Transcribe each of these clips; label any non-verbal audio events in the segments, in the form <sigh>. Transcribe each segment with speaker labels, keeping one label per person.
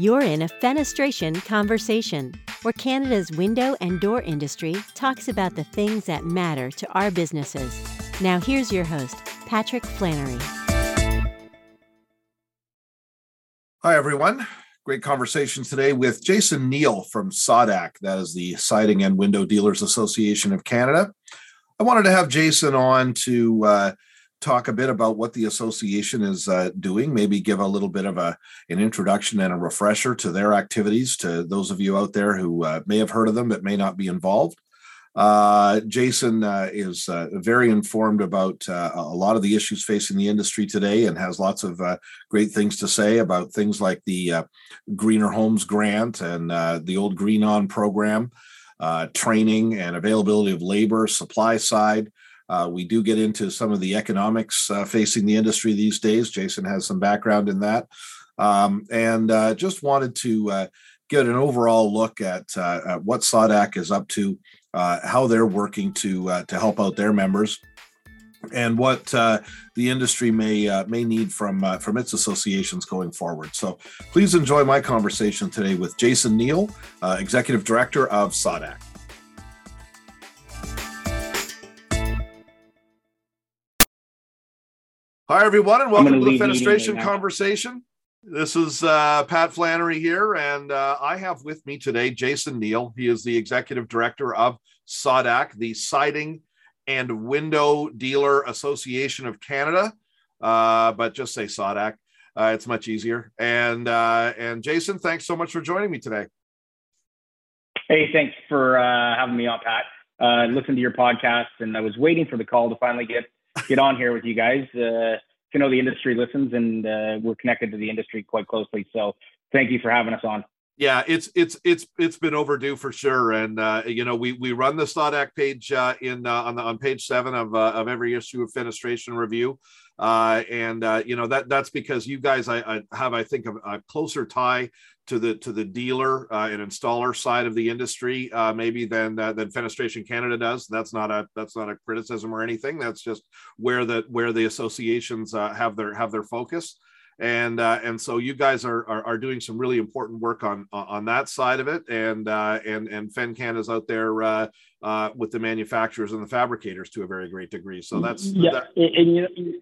Speaker 1: You're in a fenestration conversation, where Canada's window and door industry talks about the things that matter to our businesses. Now, here's your host, Patrick Flannery.
Speaker 2: Hi, everyone. Great conversation today with Jason Neal from SAWDAC, that is the Siding and Window Dealers Association of Canada. I wanted to have Jason on to uh, talk a bit about what the association is uh, doing, maybe give a little bit of a an introduction and a refresher to their activities to those of you out there who uh, may have heard of them but may not be involved. Uh, Jason uh, is uh, very informed about uh, a lot of the issues facing the industry today and has lots of great things to say about things like the Greener Homes Grant and the old Green On program, training and availability of labor, supply side. Uh, we do get into some of the economics uh, facing the industry these days. Jason has some background in that. Um, and uh, just wanted to uh, get an overall look at, uh, at what SAWDAC is up to, uh, how they're working to, to help out their members. And what the industry may may need from from its associations going forward. So, please enjoy my conversation today with Jason Neal, Executive Director of SAWDAC. Hi, everyone, and welcome to the Fenestration right Conversation. This is uh, Pat Flannery here, and uh, I have with me today Jason Neal. He is the executive director of SAWDAC, the Siding and Window Dealer Association of Canada. Uh, but just say SAWDAC; uh, it's much easier. And uh, and Jason, thanks so much for joining me today.
Speaker 3: Hey, thanks for uh, having me on, Pat. Uh, listened to your podcast, and I was waiting for the call to finally get get on here with you guys. Uh, to know the industry listens, and uh, we're connected to the industry quite closely. So thank you for having us on.
Speaker 2: Yeah, it's it's it's it's been overdue for sure, and uh, you know we we run the SAWDAC page uh, in uh, on the on page seven of uh, of every issue of Fenestration Review, uh, and uh, you know that that's because you guys I, I have I think a, a closer tie to the to the dealer uh, and installer side of the industry uh, maybe than uh, than Fenestration Canada does. That's not a that's not a criticism or anything. That's just where the where the associations uh, have their have their focus. And uh, and so you guys are, are, are doing some really important work on on that side of it, and uh, and and FenCan is out there with the manufacturers and the fabricators to a very great degree. So that's
Speaker 3: yeah,
Speaker 2: that.
Speaker 3: and you know,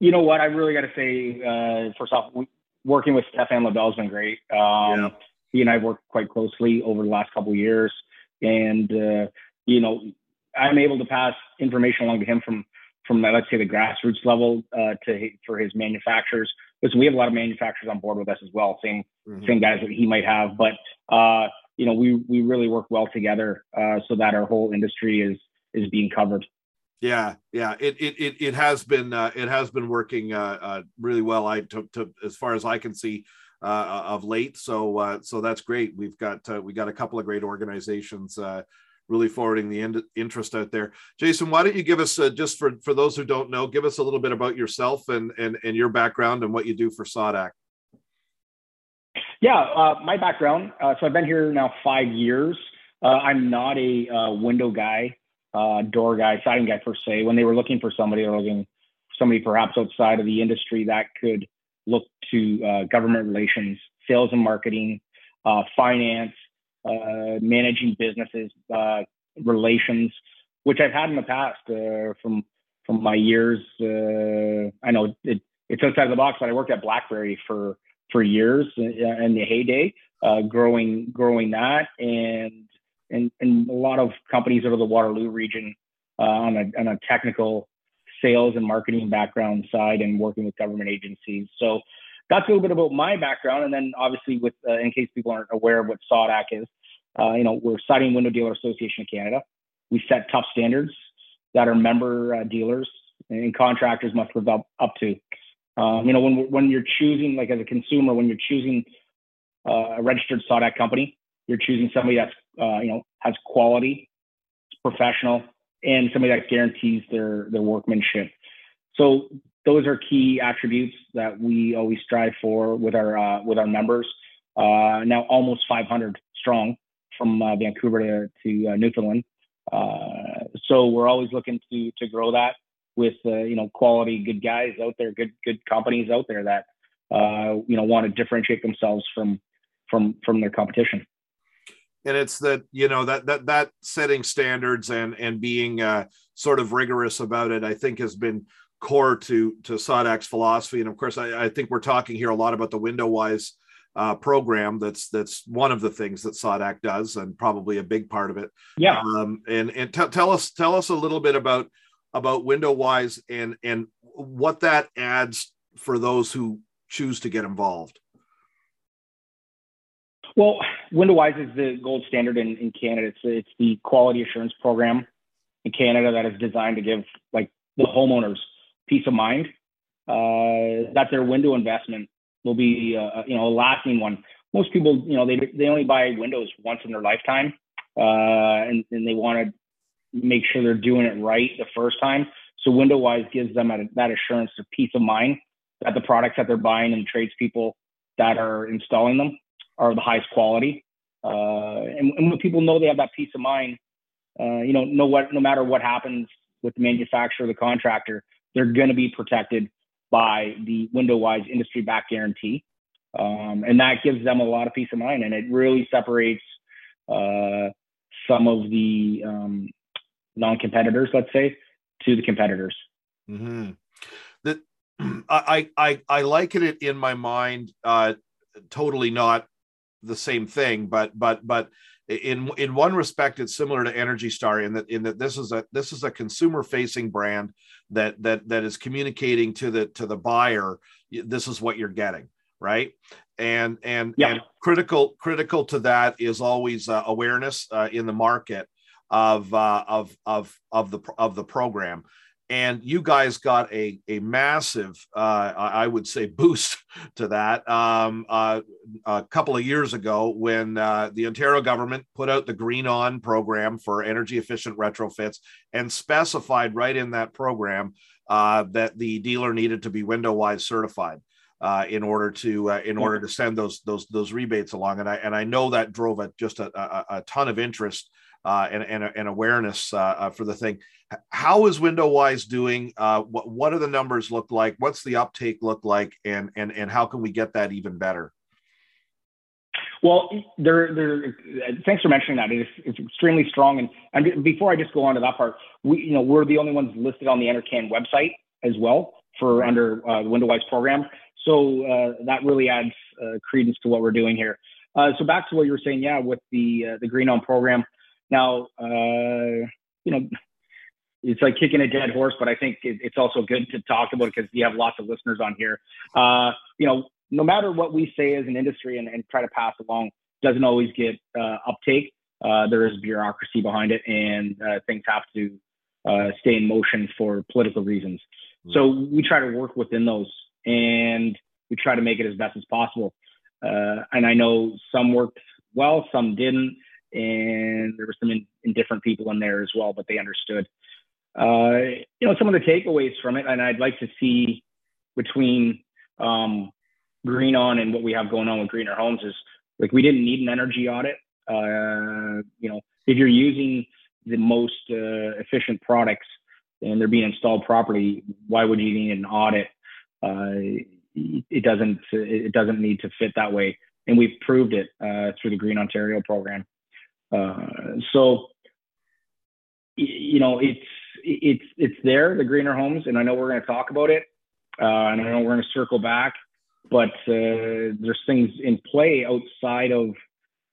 Speaker 3: you know what I really got to say first off, we, working with Stefan LaBelle has been great. Um, yeah. He and I have worked quite closely over the last couple of years, and uh, you know, I'm able to pass information along to him from from let's say the grassroots level uh, to for his manufacturers. Listen, we have a lot of manufacturers on board with us as well, same mm-hmm. same guys that he might have, but uh, you know, we we really work well together uh, so that our whole industry is is being covered.
Speaker 2: Yeah, yeah, it it it, it has been uh, it has been working uh, uh, really well. I to, to as far as I can see uh, of late. So uh, so that's great. We've got uh, we got a couple of great organizations really forwarding the in- interest out there. Jason, why don't you give us just for for those who don't know, give us a little bit about yourself and and and your background and what you do for SAWDAC.
Speaker 3: Yeah, my background. so I've been here now five years. I'm not a window guy uh, door guy, siding guy per se. When they were looking for somebody, they were looking for somebody perhaps outside of the industry that could look to uh, government relations, sales and marketing, uh, finance, uh, managing businesses, uh, relations, which I've had in the past uh, from from my years. I know it, it's outside of the box, but I worked at BlackBerry for for years in the heyday, growing growing that and and, and a lot of companies out of the Waterloo region uh, on, a, on a technical sales and marketing background side and working with government agencies. So that's a little bit about my background. And then obviously with, uh, in case people aren't aware of what SAWDAC is, uh, you know, we're Siding Window Dealer Association of Canada. We set tough standards that our member uh, dealers and contractors must live up, up to. Um, you know, when, when you're choosing, like as a consumer, when you're choosing uh, a registered SAWDAC company, you're choosing somebody that's uh, you know has quality, professional, and somebody that guarantees their their workmanship. So those are key attributes that we always strive for with our uh, with our members. Uh, now almost 500 strong from uh, Vancouver to, to uh, Newfoundland. Uh, so we're always looking to to grow that with uh, you know quality good guys out there, good good companies out there that you know want to differentiate themselves from from from their competition
Speaker 2: and it's that you know that that that setting standards and and being uh, sort of rigorous about it i think has been core to to sawdac's philosophy. And of course i, I think we're talking here a lot about the WindowWise uh, program that's that's one of the things that sawdac does and probably a big part of it.
Speaker 3: Yeah.
Speaker 2: Um, and and t- tell us tell us a little bit about about WindowWise and and what that adds for those who choose to get involved.
Speaker 3: Well, WindowWise is the gold standard in, in Canada. It's it's the quality assurance program in Canada that is designed to give like the homeowners peace of mind uh, that their window investment will be uh, you know a lasting one. Most people, you know, they they only buy windows once in their lifetime, uh, and and they want to make sure they're doing it right the first time. So WindowWise gives them that assurance of peace of mind that the products that they're buying and tradespeople that are installing them are the highest quality. Uh, and, and, when people know they have that peace of mind, uh, you know, know what, no matter what happens with the manufacturer the contractor, they're going to be protected by the WindowWise industry-backed guarantee, um, and that gives them a lot of peace of mind, and it really separates uh, some of the um, non-competitors, let's say, to the competitors.
Speaker 2: Mm-hmm. That <clears throat> I I I liken it in my mind. Uh, totally not the same thing, but but but in in one respect, it's similar to Energy Star in that in that this is a this is a consumer facing brand that that that is communicating to the to the buyer this is what you're getting right and and yeah. and critical critical to that is always uh, awareness uh, in the market of uh, of of of the of the program and you guys got a a massive, uh, I would say, <laughs> boost to that um, uh, a couple of years ago when uh, the Ontario government put out the Green On program for energy efficient retrofits and specified right in that program uh, that the dealer needed to be WindowWise certified. Uh, in order to uh, in order to send those those those rebates along, and I and I know that drove a, just a, a, a ton of interest uh, and, and, and, awareness uh, uh, for the thing. How is WindowWise doing? Uh, what, what do the numbers look like? What's the uptake look like? And, and, and how can we get that even better?
Speaker 3: Well, there, there. Thanks for mentioning that. It's, it's extremely strong. And, and before I just go on to that part, we, you know, we're the only ones listed on the NRCan website as well for under uh, the WindowWise program. So uh, that really adds credence to what we're doing here. So back to what you were saying, yeah, with the the Green On program, now, uh, you know, it's like kicking a dead horse, but I think it, it's also good to talk about because you have lots of listeners on here. Uh, you know, no matter what we say as an industry and, and try to pass along, doesn't always get uh, uptake. Uh, there is bureaucracy behind it, and uh, things have to uh, stay in motion for political reasons. Mm-hmm. So we try to work within those, and we try to make it as best as possible. Uh, and I know some worked well, some didn't and there were some in, indifferent people in there as well, but they understood. Uh, you know, some of the takeaways from it, and I'd like to see between um, Green On and what we have going on with Greener Homes is like we didn't need an energy audit. Uh, you know, if you're using the most uh, efficient products and they're being installed properly, why would you need an audit? Uh, it doesn't it doesn't need to fit that way, and we've proved it uh, through the Green Ontario program. Uh, so, you know, it's it's it's there, the greener homes, and I know we're going to talk about it, uh, and I know we're going to circle back, but uh, there's things in play outside of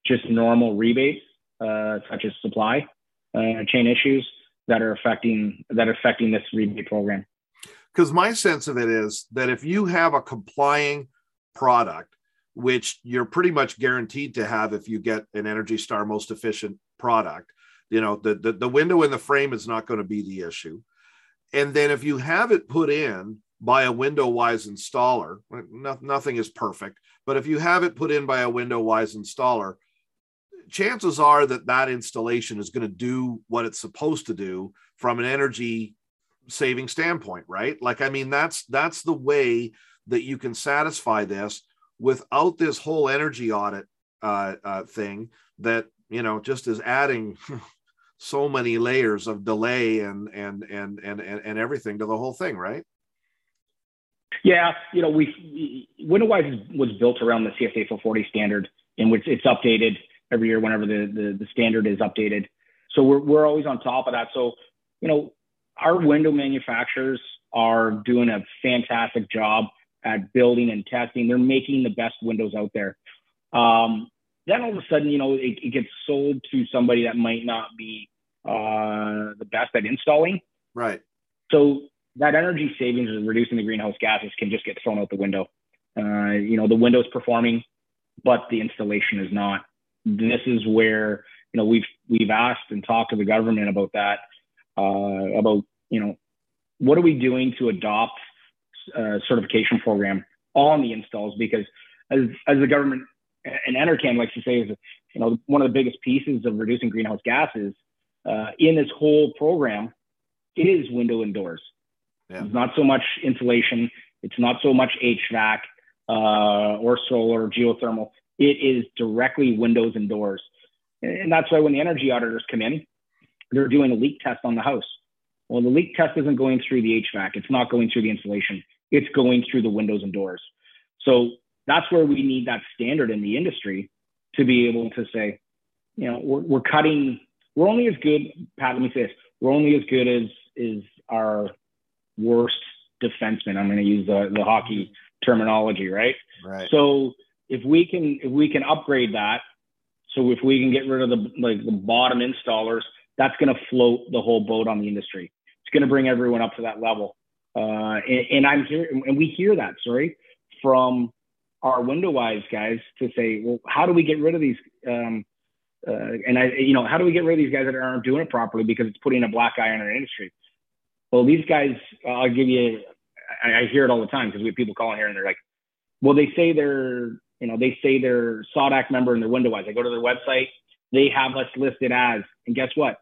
Speaker 3: just normal rebates, uh, such as supply uh, chain issues that are affecting that are affecting this rebate program.
Speaker 2: Because my sense of it is that if you have a complying product which you're pretty much guaranteed to have if you get an Energy Star most efficient product. You know, the, the, the window in the frame is not going to be the issue. And then if you have it put in by a WindowWise installer, no, nothing is perfect, but if you have it put in by a WindowWise installer, chances are that that installation is going to do what it's supposed to do from an energy saving standpoint right like i mean that's that's the way that you can satisfy this without this whole energy audit uh, uh, thing that you know just is adding <laughs> so many layers of delay and and and and and, everything to the whole thing right
Speaker 3: Yeah, you know, we WindowWise was built around the CSA 440 standard, in which it's updated every year whenever the, the, the standard is updated. So we're we're always on top of that. So you know, our window manufacturers are doing a fantastic job at building and testing. They're making the best windows out there. Um, then all of a sudden, you know, it, it, gets sold to somebody that might not be uh, the best at installing.
Speaker 2: Right.
Speaker 3: So that energy savings and reducing the greenhouse gases can just get thrown out the window. Uh, you know, the window's performing, but the installation is not. This is where you know we've we've asked and talked to the government about that, uh, about you know what are we doing to adopt a certification program on the installs because as as the government and NRCan likes to say is you know one of the biggest pieces of reducing greenhouse gases uh, in this whole program is window and doors. Yeah. It's not so much insulation. It's not so much HVAC uh, or solar or geothermal. It is directly windows and doors. And that's why when the energy auditors come in, they're doing a leak test on the house. Well, the leak test isn't going through the HVAC. It's not going through the insulation. It's going through the windows and doors. So that's where we need that standard in the industry to be able to say, you know, we're, we're cutting, we're only as good, Pat, let me say this, we're only as good as is our worst defenseman. I'm going to use the, the hockey terminology, right?
Speaker 2: Right.
Speaker 3: So if we can if we can upgrade that, so if we can get rid of the like the bottom installers, that's going to float the whole boat on the industry. It's going to bring everyone up to that level. Uh, and, and I'm here, and we hear that, sorry, from our WindowWise guys to say, well, how do we get rid of these? Um, uh, and I, you know, how do we get rid of these guys that aren't doing it properly because it's putting a black eye on our industry? Well, these guys, I'll give you, I, I hear it all the time because we have people calling here and they're like, well, they say they're, you know, they say they're SAWDAC member and they're WindowWise. I go to their website, they have us listed as, and guess what?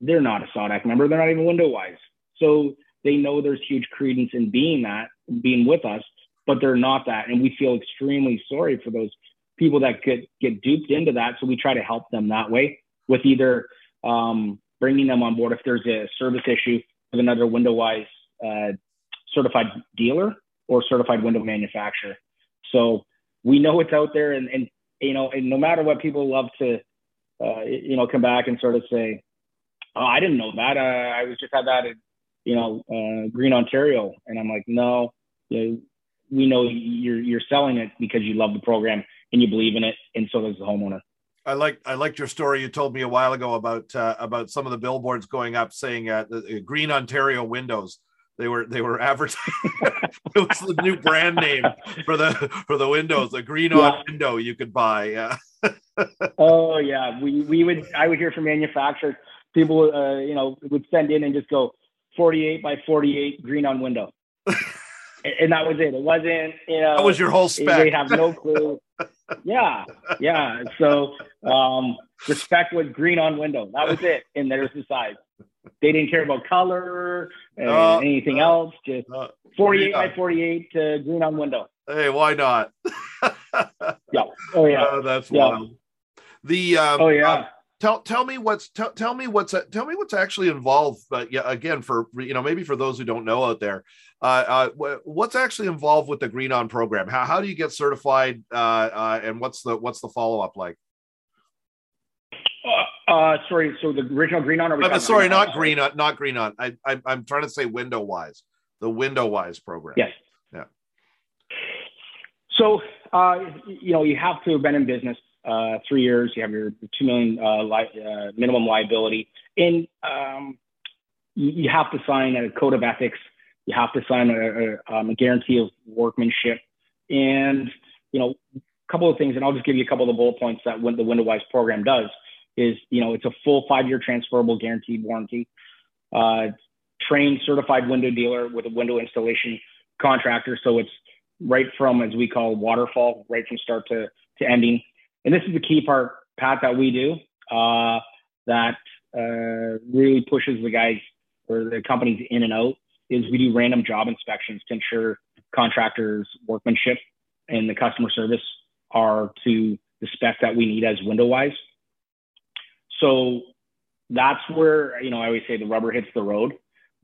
Speaker 3: They're not a SAWDAC member. They're not even WindowWise. So they know there's huge credence in being that, being with us, but they're not that. And we feel extremely sorry for those people that get, get duped into that. So we try to help them that way with either um, bringing them on board if there's a service issue with another WindowWise uh, certified dealer or certified window manufacturer. So we know it's out there, and, and you know, and no matter what, people love to, uh, you know, come back and sort of say, "Oh, I didn't know that. Uh, I was just had that at, you know, uh, Green Ontario," and I'm like, "No, you know, we know you're you're selling it because you love the program and you believe in it, and so does the homeowner."
Speaker 2: I like I liked your story you told me a while ago about uh, about some of the billboards going up saying uh, the, Green Ontario windows. They were they were <laughs> advertising. <laughs> it was the new brand name for the for the windows, a green yeah. on window you could buy. Yeah. <laughs>
Speaker 3: oh yeah, we we would I would hear from manufacturers. People uh, you know would send in and just go 48 by 48 green on window. <laughs> and that was it. It wasn't, you know,
Speaker 2: that was your whole spec.
Speaker 3: They have no clue yeah, yeah. So um, respect was green on window. That was it. And there's the size. They didn't care about color and uh, anything uh, else. Just uh, 48 by 48 uh, green on window.
Speaker 2: Hey, why not? <laughs>
Speaker 3: yeah. Oh yeah.
Speaker 2: Uh, that's yeah. wild. The um,
Speaker 3: oh yeah. Uh,
Speaker 2: tell tell me what's tell, tell me what's tell me what's actually involved but yeah again for you know maybe for those who don't know out there uh, uh, what's actually involved with the green on program? How, how do you get certified uh, uh and what's the what's the follow-up like?
Speaker 3: Uh, uh, sorry so the original green on
Speaker 2: or sorry not green on not green on. I, I i'm trying to say WindowWise the WindowWise program.
Speaker 3: Yes.
Speaker 2: Yeah.
Speaker 3: So you know you have to have been in business uh, three years. You have your two million uh, li- uh, minimum liability, and um, you, you, have to sign a code of ethics. You have to sign a, a, um, a guarantee of workmanship, and you know a couple of things. And I'll just give you a couple of the bullet points that when the WindowWise program does is you know it's a full five-year transferable guaranteed warranty. Uh, trained certified window dealer with a window installation contractor, so it's right from as we call waterfall, right from start to to ending and this is the key part, Pat, that we do uh, that uh, really pushes the guys or the companies in and out is we do random job inspections to ensure contractors' workmanship and the customer service are to the spec that we need as WindowWise. So that's where you know I always say the rubber hits the road.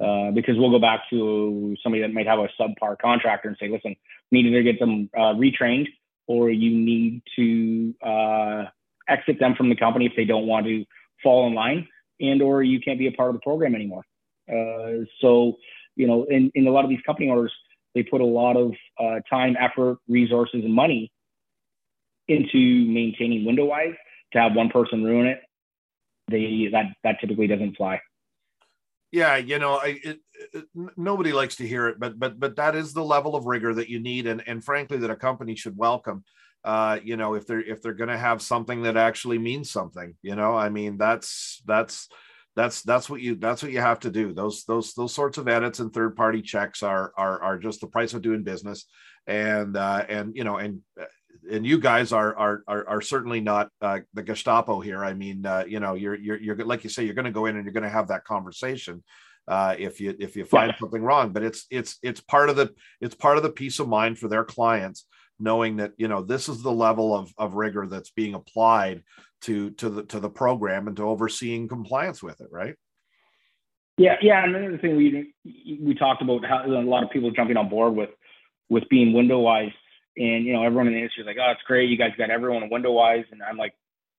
Speaker 3: uh, because we'll go back to somebody that might have a subpar contractor and say, listen, we need to get them uh, retrained or you need to uh, exit them from the company if they don't want to fall in line and or you can't be a part of the program anymore. Uh, so, you know, in, in a lot of these company owners they put a lot of uh, time, effort, resources, and money into maintaining WindowWise to have one person ruin it. They that that typically doesn't fly.
Speaker 2: Yeah, you know, I, it, it, nobody likes to hear it, but but but that is the level of rigor that you need, and and frankly, that a company should welcome. Uh, you know, if they're if they're going to have something that actually means something, you know, I mean, that's that's that's that's what you that's what you have to do. Those those those sorts of edits and third party checks are are are just the price of doing business, and uh, and you know and and you guys are are are, are certainly not uh, the Gestapo here. I mean, uh, you know, you're you're you're like you say, you're going to go in and you're going to have that conversation uh, if you if you find yeah. something wrong. But it's it's it's part of the it's part of the peace of mind for their clients knowing that you know this is the level of of rigor that's being applied to to the to the program and to overseeing compliance with it, right?
Speaker 3: Yeah, yeah. And another thing we we talked about how a lot of people jumping on board with with being WindowWise and you know, everyone in the industry is like, "Oh, it's great, you guys got everyone on WindowWise," and I'm like,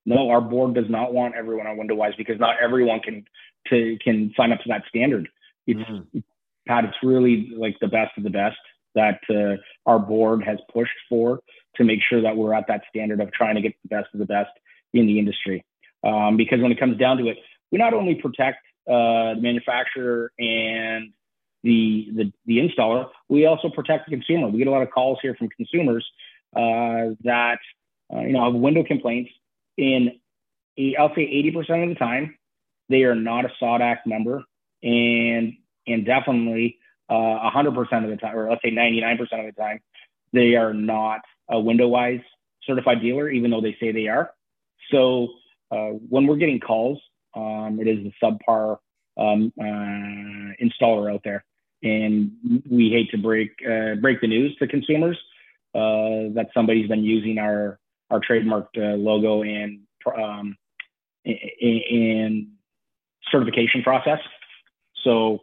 Speaker 3: "No, our board does not want everyone on WindowWise because not everyone can to can sign up to that standard." It's mm-hmm. Pat, it's really like the best of the best that uh, our board has pushed for to make sure that we're at that standard of trying to get the best of the best in the industry. Um, because when it comes down to it, we not only protect uh, the manufacturer and the, the, the installer, we also protect the consumer. We get a lot of calls here from consumers uh, that uh, you know have window complaints. In I'll say 80% of the time, they are not a SAWDAC member, and and definitely uh, 100% of the time, or let's say 99% of the time, they are not a WindowWise certified dealer, even though they say they are. So uh, when we're getting calls, um, it is the subpar um, uh, installer out there and we hate to break uh, break the news to consumers uh, that somebody's been using our our trademarked uh, logo and um, and certification process. So,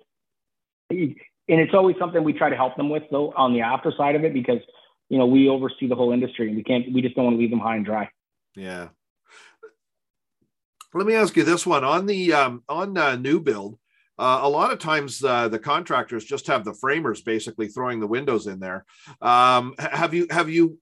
Speaker 3: and it's always something we try to help them with though on the after side of it because you know we oversee the whole industry and we can't we just don't want to leave them high and dry.
Speaker 2: Yeah. Let me ask you this one on the um, on uh, new build. Uh, a lot of times uh, the contractors just have the framers basically throwing the windows in there. Um, have you have you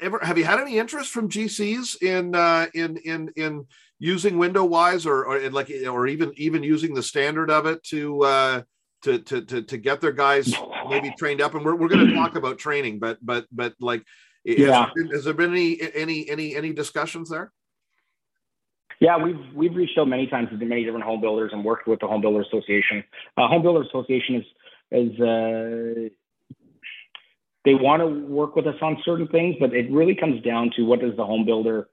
Speaker 2: ever have you had any interest from GCs in uh, in in in using WindowWise or, or like or even even using the standard of it to uh, to, to to to get their guys maybe trained up? And we're we're going to talk about training, but but but like, yeah. has, there been, has there been any any any any discussions there?
Speaker 3: Yeah, we've we've reached out many times to many different home builders and worked with the Home Builder Association. Uh, home Builder Association is is uh, they want to work with us on certain things, but it really comes down to what does the home builder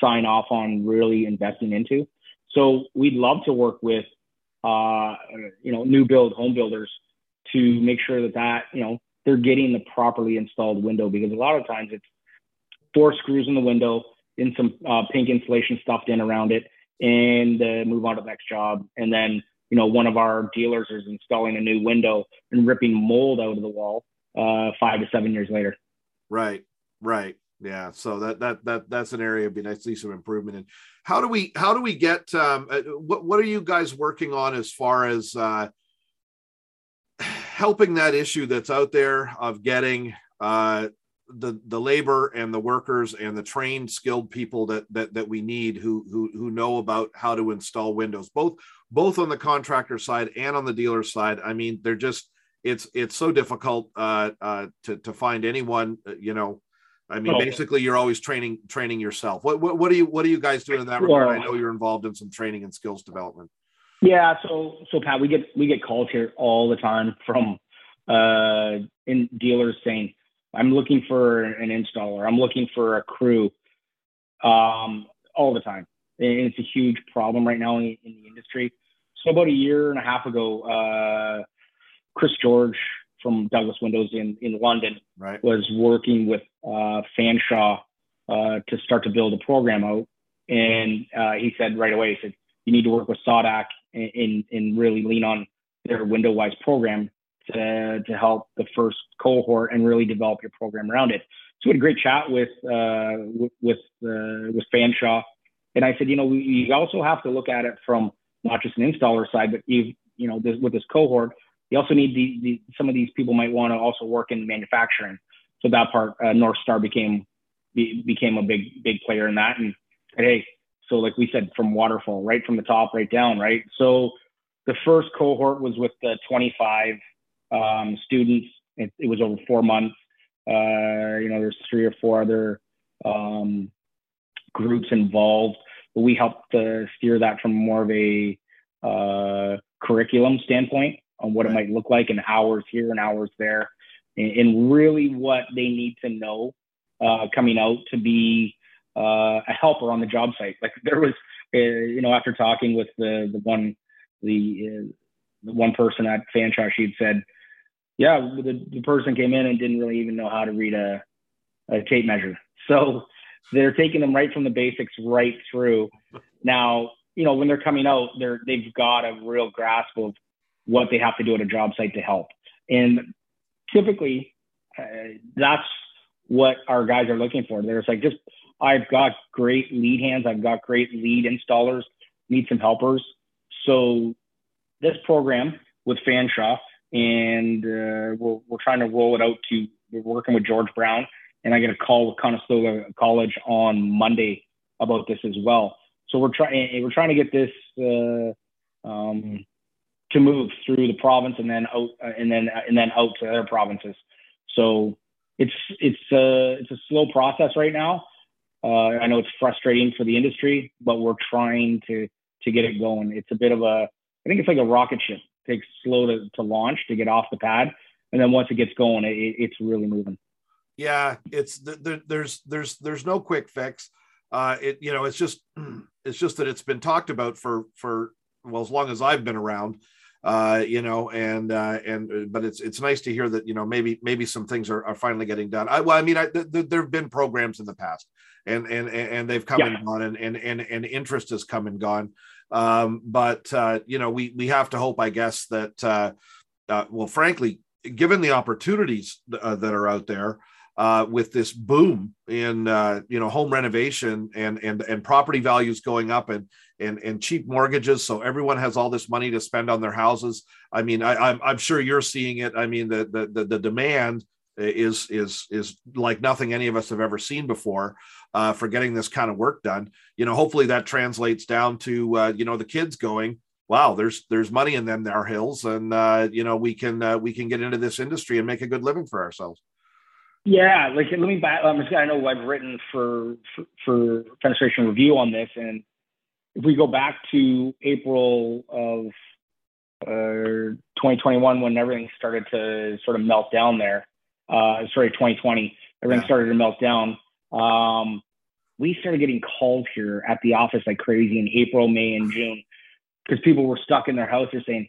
Speaker 3: sign off on really investing into. So we'd love to work with uh, you know new build home builders to make sure that that you know they're getting the properly installed window because a lot of times it's four screws in the window in some uh, pink insulation stuffed in around it and uh, move on to the next job. And then, you know, one of our dealers is installing a new window and ripping mold out of the wall uh, five to seven years later.
Speaker 2: Right, right. Yeah, so that that that that's an area be nice to see some improvement in. How do we how do we get um, uh, what what are you guys working on as far as uh, <sighs> helping that issue that's out there of getting uh, the the labor and the workers and the trained skilled people that that that we need who who who know about how to install windows both both on the contractor side and on the dealer side. I mean they're just it's it's so difficult uh, uh, to to find anyone uh, you know. I mean oh. basically you're always training training yourself. What, what what are you what are you guys doing in that regard? I know you're involved in some training and skills development.
Speaker 3: Yeah so so pat we get we get calls here all the time from uh in dealers saying I'm looking for an installer. I'm looking for a crew um, all the time. And it's a huge problem right now in, in, the industry. So about a year and a half ago, uh, Chris George from Douglas Windows in, in London
Speaker 2: right.
Speaker 3: was working with uh, Fanshawe uh, to start to build a program out. And uh, he said right away, he said, you need to work with SAWDAC and, and, and really lean on their WindowWise program to, to help the first cohort and really develop your program around it. So we had a great chat with uh, with uh, with Fanshawe, and I said, you know, we, you also have to look at it from not just an installer side, but you you know, this, with this cohort, you also need the, the some of these people might want to also work in manufacturing. So that part, uh, North Star became be, became a big big player in that, and, and hey, so like we said, from waterfall, right from the top, right down, right. So the first cohort was with the 25 um, students. It, it, was over four months. Uh, you know, there's three or four other um, groups involved, but we helped uh, steer that from more of a uh, curriculum standpoint on what it might look like and hours here and hours there, and, and really what they need to know uh, coming out to be uh, a helper on the job site. Like there was, uh, you know, after talking with the the one the, uh, the one person at Fanshawe, she'd said, yeah, the, the person came in and didn't really even know how to read a, a tape measure. So they're taking them right from the basics right through. Now, you know, when they're coming out, they're they've got a real grasp of what they have to do at a job site to help. And typically, uh, that's what our guys are looking for. There's like just I've got great lead hands. I've got great lead installers. Need some helpers. So this program with Fanshawe, and uh, we're, we're trying to roll it out to. We're working with George Brown, and I get a call with Conestoga College on Monday about this as well. So we're trying. We're trying to get this uh, um, to move through the province and then out, uh, and then uh, and then out to other provinces. So it's it's a uh, it's a slow process right now. Uh, I know it's frustrating for the industry, but we're trying to to get it going. It's a bit of a, I think it's like a rocket ship. It takes slow to, to launch to get off the pad, and then once it gets going, it, it's really moving.
Speaker 2: Yeah, it's there, there's there's there's no quick fix. Uh, it you know it's just <clears throat> it's just that it's been talked about for for well as long as I've been around uh, you know, and uh, and but it's it's nice to hear that you know maybe maybe some things are, are finally getting done. I, well, I mean, I, th- th- there have been programs in the past, and and and they've come yeah. and gone, and, and and and interest has come and gone. Um, but uh, you know, we we have to hope, I guess, that uh, uh, well, frankly, given the opportunities uh, that are out there, uh, with this boom in uh, you know home renovation and and and property values going up and and and cheap mortgages so everyone has all this money to spend on their houses i mean I, I'm, I'm sure you're seeing it. I mean the, the the, the demand is is is like nothing any of us have ever seen before uh, for getting this kind of work done you know hopefully that translates down to uh, you know the kids going wow there's there's money in them our hills and uh, you know we can uh, we can get into this industry and make a good living for ourselves
Speaker 3: yeah, like let me back. Um, I know I've written for, for for fenestration review on this, and if we go back to April of uh, 2021 when everything started to sort of melt down there, uh, sorry, 2020, everything yeah. started to melt down. Um, we started getting calls here at the office like crazy in April, May, and June because people were stuck in their house. They're saying,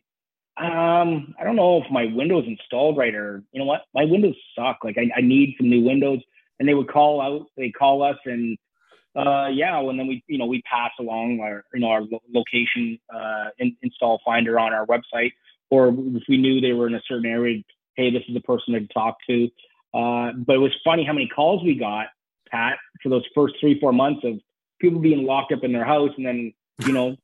Speaker 3: um, I don't know if my Windows installed right or you know what, my Windows suck. Like I, I need some new Windows. And they would call out, they call us and uh, yeah, and then we, you know, we pass along our, you know, our location uh, in, install finder on our website, or if we knew they were in a certain area, hey, this is the person to talk to. Uh, but it was funny how many calls we got, Pat, for those first three, four months of people being locked up in their house, and then, you know,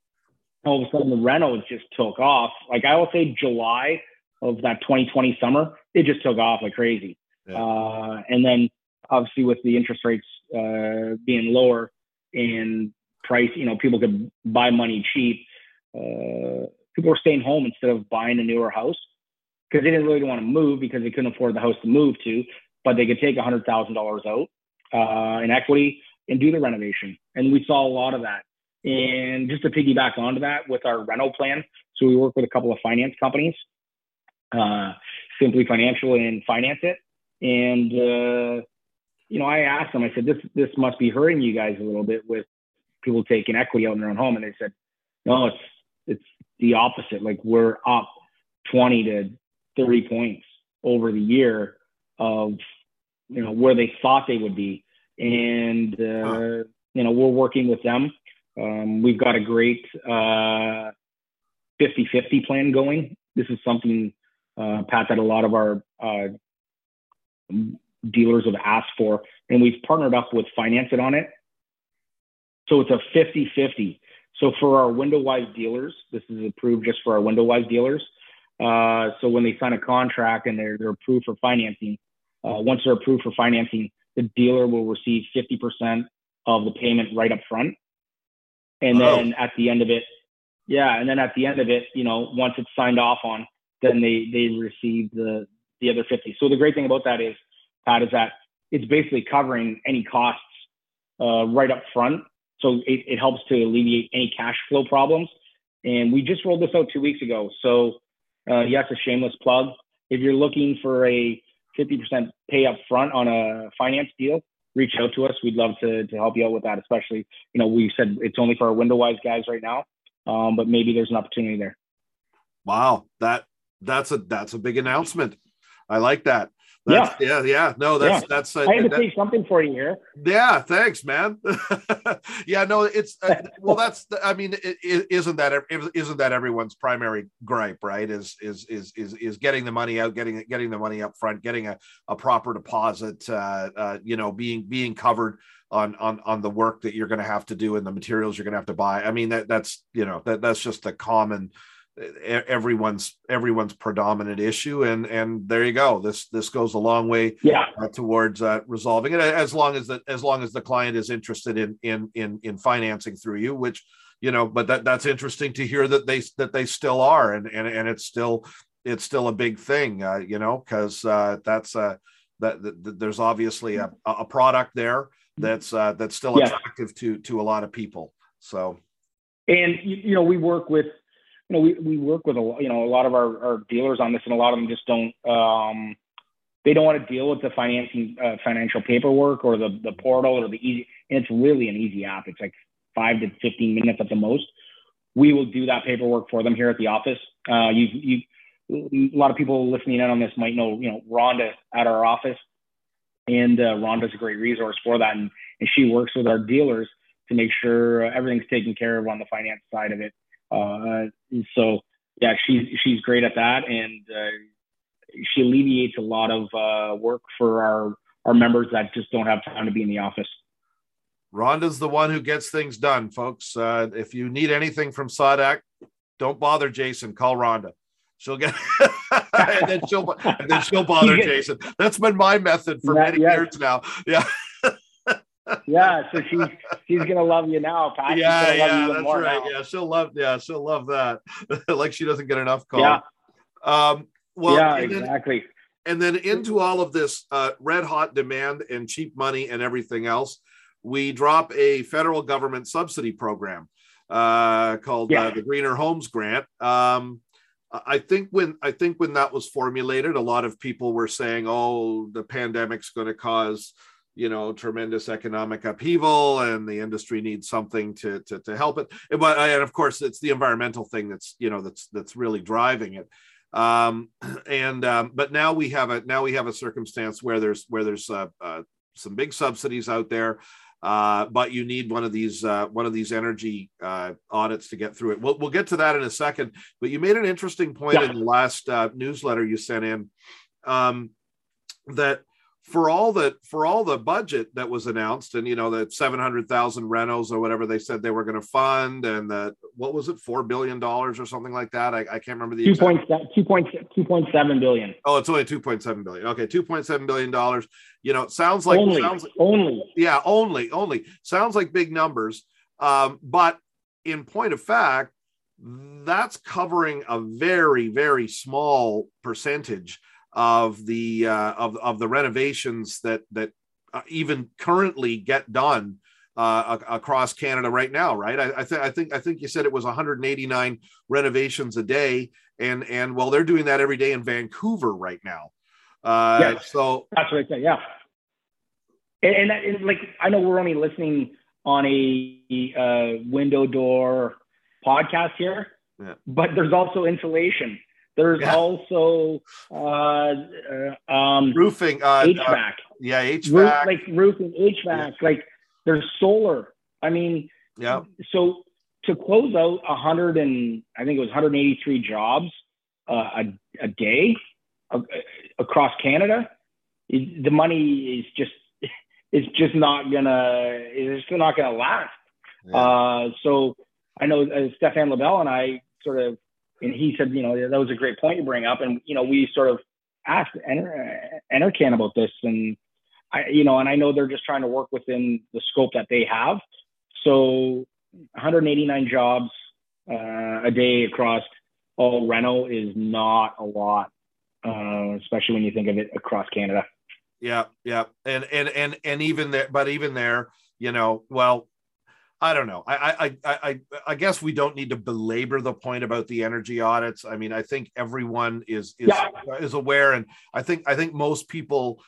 Speaker 3: all of a sudden the rentals just took off. Like I will say July of that 2020 summer, it just took off like crazy. Yeah. Uh, and then obviously with the interest rates uh, being lower and price, you know, people could buy money cheap. Uh, people were staying home instead of buying a newer house because they didn't really want to move because they couldn't afford the house to move to, but they could take a hundred thousand dollars out uh, in equity and do the renovation. And we saw a lot of that and just to piggyback onto that with our rental plan, so we work with a couple of finance companies, uh, Simply Financial and Financeit. And, uh, you know, I asked them, I said, this, this must be hurting you guys a little bit with people taking equity out in their own home. And they said, no, it's, it's the opposite. Like we're up 20 to 30 points over the year of, you know, where they thought they would be. And, uh, you know, we're working with them um, we've got a great uh, 50-50 plan going this is something uh, Pat that a lot of our uh, dealers have asked for, and we've partnered up with Financeit on it. So it's a 50-50. So for our WindowWise dealers, this is approved just for our WindowWise dealers. Uh, so when they sign a contract and they're, they're approved for financing, uh, once they're approved for financing, the dealer will receive 50% of the payment right up front. And oh. then at the end of it, yeah, and then at the end of it, you know, once it's signed off on, then they they receive the the other 50. So the great thing about that is, Pat, is that it's basically covering any costs uh, right up front. So it, it helps to alleviate any cash flow problems. And we just rolled this out two weeks ago. So uh, yes, a shameless plug. If you're looking for a 50% pay up front on a finance deal, reach out to us. We'd love to, to help you out with that, especially, you know, we said it's only for our WindowWise guys right now, um, but maybe there's an opportunity there.
Speaker 2: Wow. That, that's a, that's a big announcement. I like that. That's, yeah, yeah, yeah. No, that's yeah. that's.
Speaker 3: Uh, I had to say something for you here.
Speaker 2: Yeah, thanks, man. <laughs> yeah, no, it's uh, <laughs> well. That's I mean, isn't that isn't that everyone's primary gripe, right? Is is is is is getting the money out, getting getting the money up front, getting a, a proper deposit, uh, uh, you know, being being covered on on on the work that you're going to have to do and the materials you're going to have to buy. I mean, that that's you know that that's just the common everyone's everyone's predominant issue and and there you go. This this goes a long way
Speaker 3: yeah.
Speaker 2: uh, towards uh, resolving it as long as the as long as the client is interested in in in in financing through you which you know but that that's interesting to hear that they that they still are and and, and it's still it's still a big thing uh, you know because uh, that's uh that, that, there's obviously a, a product there that's uh, that's still attractive to to a lot of people so.
Speaker 3: And you know we work with you know, we, we work with a you know a lot of our, our dealers on this, and a lot of them just don't um, they don't want to deal with the financing uh, financial paperwork or the the portal or the easy. And it's really an easy app. It's like five to fifteen minutes at the most. We will do that paperwork for them here at the office. Uh, you you a lot of people listening in on this might know you know Rhonda at our office, and uh, Rhonda's a great resource for that, and, and she works with our dealers to make sure everything's taken care of on the finance side of it. Uh, so yeah, she's she's great at that, and uh, she alleviates a lot of uh, work for our our members that just don't have time to be in the office.
Speaker 2: Rhonda's the one who gets things done, folks. Uh, if you need anything from SAWDAC, don't bother Jason. Call Rhonda. She'll get, <laughs> and then she'll, and then she'll bother <laughs> Jason. That's been my method for many years now. Yeah
Speaker 3: yeah, so she's she's gonna love you now, Pat.
Speaker 2: Yeah, yeah, that's right. Now. Yeah, she'll love. Yeah, she'll love that. <laughs> like she doesn't get enough call.
Speaker 3: Yeah.
Speaker 2: Um, well,
Speaker 3: yeah, and exactly.
Speaker 2: Then, and then into all of this uh, red hot demand and cheap money and everything else, we drop a federal government subsidy program uh, called uh, yeah. uh, the Greener Homes Grant. Um, I think when I think when that was formulated, a lot of people were saying, "Oh, the pandemic's going to cause." You know tremendous economic upheaval and the industry needs something to to, to help it but and of course it's the environmental thing that's you know that's that's really driving it um, <clears throat> and um, but now we have a now we have a circumstance where there's where there's uh, uh, some big subsidies out there uh, but you need one of these uh, one of these energy uh, audits to get through it. We'll, we'll get to that in a second. But you made an interesting point yeah. in the last uh, newsletter you sent in um, that for all the for all the budget that was announced and you know that 700,000 renos or whatever they said they were going to fund and that what was it 4 billion dollars or something like that? I, I can't remember the
Speaker 3: 2.7 billion.
Speaker 2: Oh it's only 2.7 billion. Okay 2.7 billion dollars. You know sounds like
Speaker 3: only
Speaker 2: sounds like,
Speaker 3: only.
Speaker 2: Yeah only only. Sounds like big numbers um, but in point of fact that's covering a very very small percentage of the uh, of of the renovations that that uh, even currently get done uh, across Canada right now, right? I, I, th- I think I think you said it was 189 renovations a day, and and well, they're doing that every day in Vancouver right now. Uh,
Speaker 3: yeah,
Speaker 2: so
Speaker 3: that's what I said. Yeah, and, and, and, like I know we're only listening on a uh, window door podcast here, yeah. but there's also insulation. There's yeah. also uh, uh, um,
Speaker 2: roofing,
Speaker 3: uh, HVAC. Uh,
Speaker 2: yeah, HVAC.
Speaker 3: Roof, like roofing, HVAC. Yeah. Like there's solar. I mean,
Speaker 2: yeah.
Speaker 3: So to close out 100 and I think it was 183 jobs uh, a, a day uh, across Canada, the money is just <laughs> it's just not gonna it's just not gonna last. Yeah. Uh, so I know uh, Stefan Labelle and I sort of, and he said, you know, that was a great point you bring up, and you know, we sort of asked NRCan about this, and I, you know, and I know they're just trying to work within the scope that they have. So 189 jobs uh, a day across all reno is not a lot, uh, especially when you think of it across Canada.
Speaker 2: Yeah, yeah, and and and and even there, but even there, you know, well, I don't know. I, I I I I guess we don't need to belabor the point about the energy audits. I mean, I think everyone is is yeah. is aware, and I think I think most people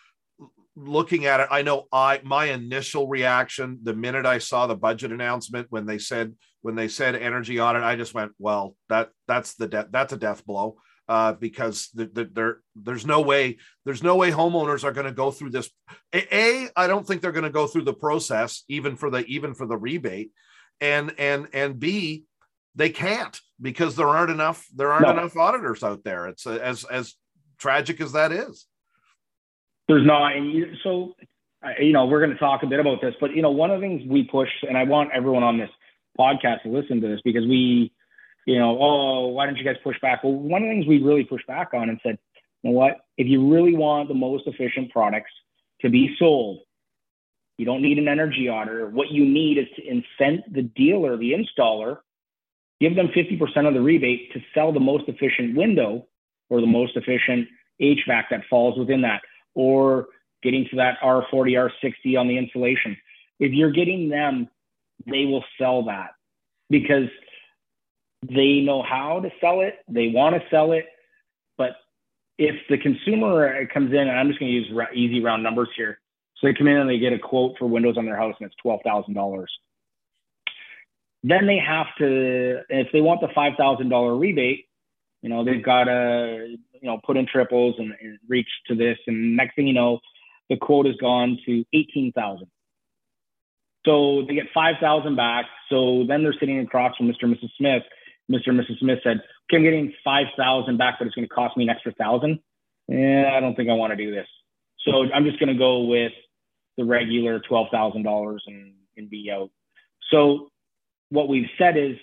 Speaker 2: looking at it, I know I my initial reaction the minute I saw the budget announcement when they said when they said energy audit, I just went, well, that that's the de- that's a death blow. Uh, because the, the, there there's no way there's no way homeowners are going to go through this. A, a, I don't think they're going to go through the process even for the even for the rebate, and and and B, they can't because there aren't enough there aren't no. enough auditors out there. It's as as tragic as that is.
Speaker 3: There's not, and so you know we're going to talk a bit about this, but you know one of the things we push, and I want everyone on this podcast to listen to this because we, you know, oh, why don't you guys push back? Well, one of the things we really pushed back on and said, you know what, if you really want the most efficient products to be sold, you don't need an energy auditor. What you need is to incent the dealer, the installer, give them 50% of the rebate to sell the most efficient window or the most efficient HVAC that falls within that or getting to that R40, R60 on the insulation. If you're getting them, they will sell that because they know how to sell it, they want to sell it. But if the consumer uh, comes in, and I'm just going to use easy round numbers here. So they come in and they get a quote for windows on their house and it's $12,000. Then they have to, if they want the $5,000 rebate, you know, they've got to you know, put in triples and, and reach to this. And next thing you know, the quote has gone to 18,000. So they get 5,000 back. So then they're sitting across from Mr. and Mrs. Smith. Mr. and Mrs. Smith said, okay, I'm getting 5,000 back, but it's going to cost me an extra thousand. Yeah, I don't think I want to do this. So I'm just going to go with the regular $12,000 and, and be out. So what we've said is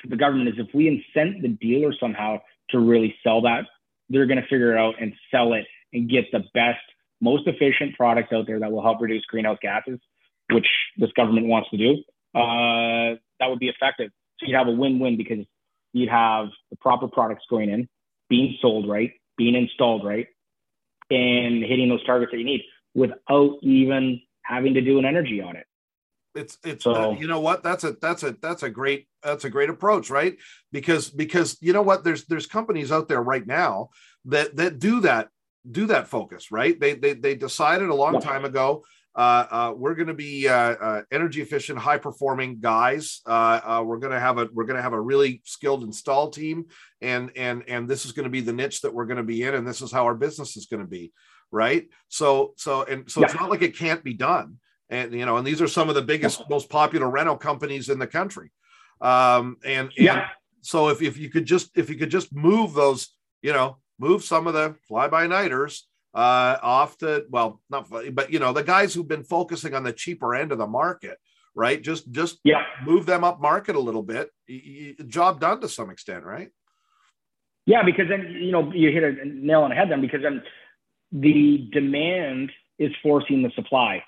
Speaker 3: to the government is if we incent the dealer somehow to really sell that they're going to figure it out and sell it and get the best, most efficient products out there that will help reduce greenhouse gases, which this government wants to do. Uh, that would be effective. So you'd have a win-win because you'd have the proper products going in, being sold right, being installed right, and hitting those targets that you need without even having to do an energy audit.
Speaker 2: It's it's so, you know what? That's a that's a that's a great that's a great approach right? Because because you know what? There's there's companies out there right now that that do that do that focus right? They they, they decided a long time ago uh, uh, we're going to be uh, uh, energy efficient, high performing guys. Uh, uh, we're going to have a we're going to have a really skilled install team, and and and this is going to be the niche that we're going to be in, and this is how our business is going to be, right? So so and so yeah. it's not like it can't be done and you know, and these are some of the biggest, most popular rental companies in the country. Um, and, yeah. so if, if you could just if you could just move those, you know, move some of the fly by nighters uh, off to well, not but you know, the guys who've been focusing on the cheaper end of the market, right? Just just
Speaker 3: yeah.
Speaker 2: move them up market a little bit. job done to some extent, right?
Speaker 3: Yeah, because then you know you hit a nail on the head then because then the demand is forcing the supply.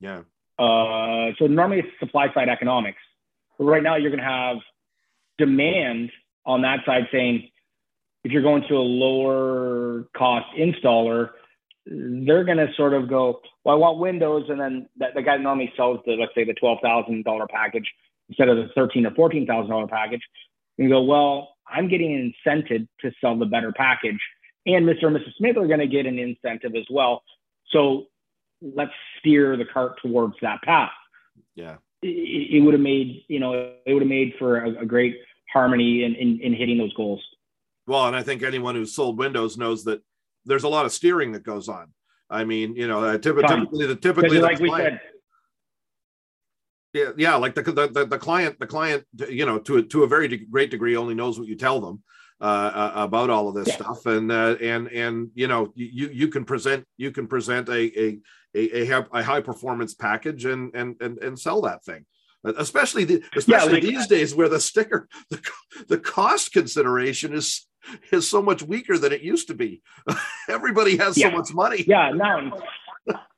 Speaker 2: Yeah.
Speaker 3: Uh, so normally it's supply side economics. But right now you're going to have demand on that side saying, if you're going to a lower cost installer, they're going to sort of go, well, I want windows. And then that, the guy normally sells the, let's say the $12,000 package instead of the thirteen or $14,000 package. And go, well, I'm getting incented to sell the better package. And Mr. and Mrs. Smith are going to get an incentive as well. So let's steer the cart towards that path.
Speaker 2: Yeah.
Speaker 3: It, it would have made, you know, it would have made for a, a great harmony in, in, in hitting those goals.
Speaker 2: Well, and I think anyone who's sold windows knows that there's a lot of steering that goes on. I mean, you know, uh, typically, typically the typically
Speaker 3: like
Speaker 2: the
Speaker 3: said,
Speaker 2: yeah, yeah, like the, the the client, the client, you know, to a, to a very de- great degree, only knows what you tell them. uh, about all of this yeah. stuff, and uh, and and you know you you can present you can present a a a, a high performance package and and and and sell that thing especially the, especially yeah, like, these days where the sticker <laughs> the, the cost consideration is <laughs> is so much weaker than it used to be <laughs> everybody has yeah. so much money
Speaker 3: yeah no one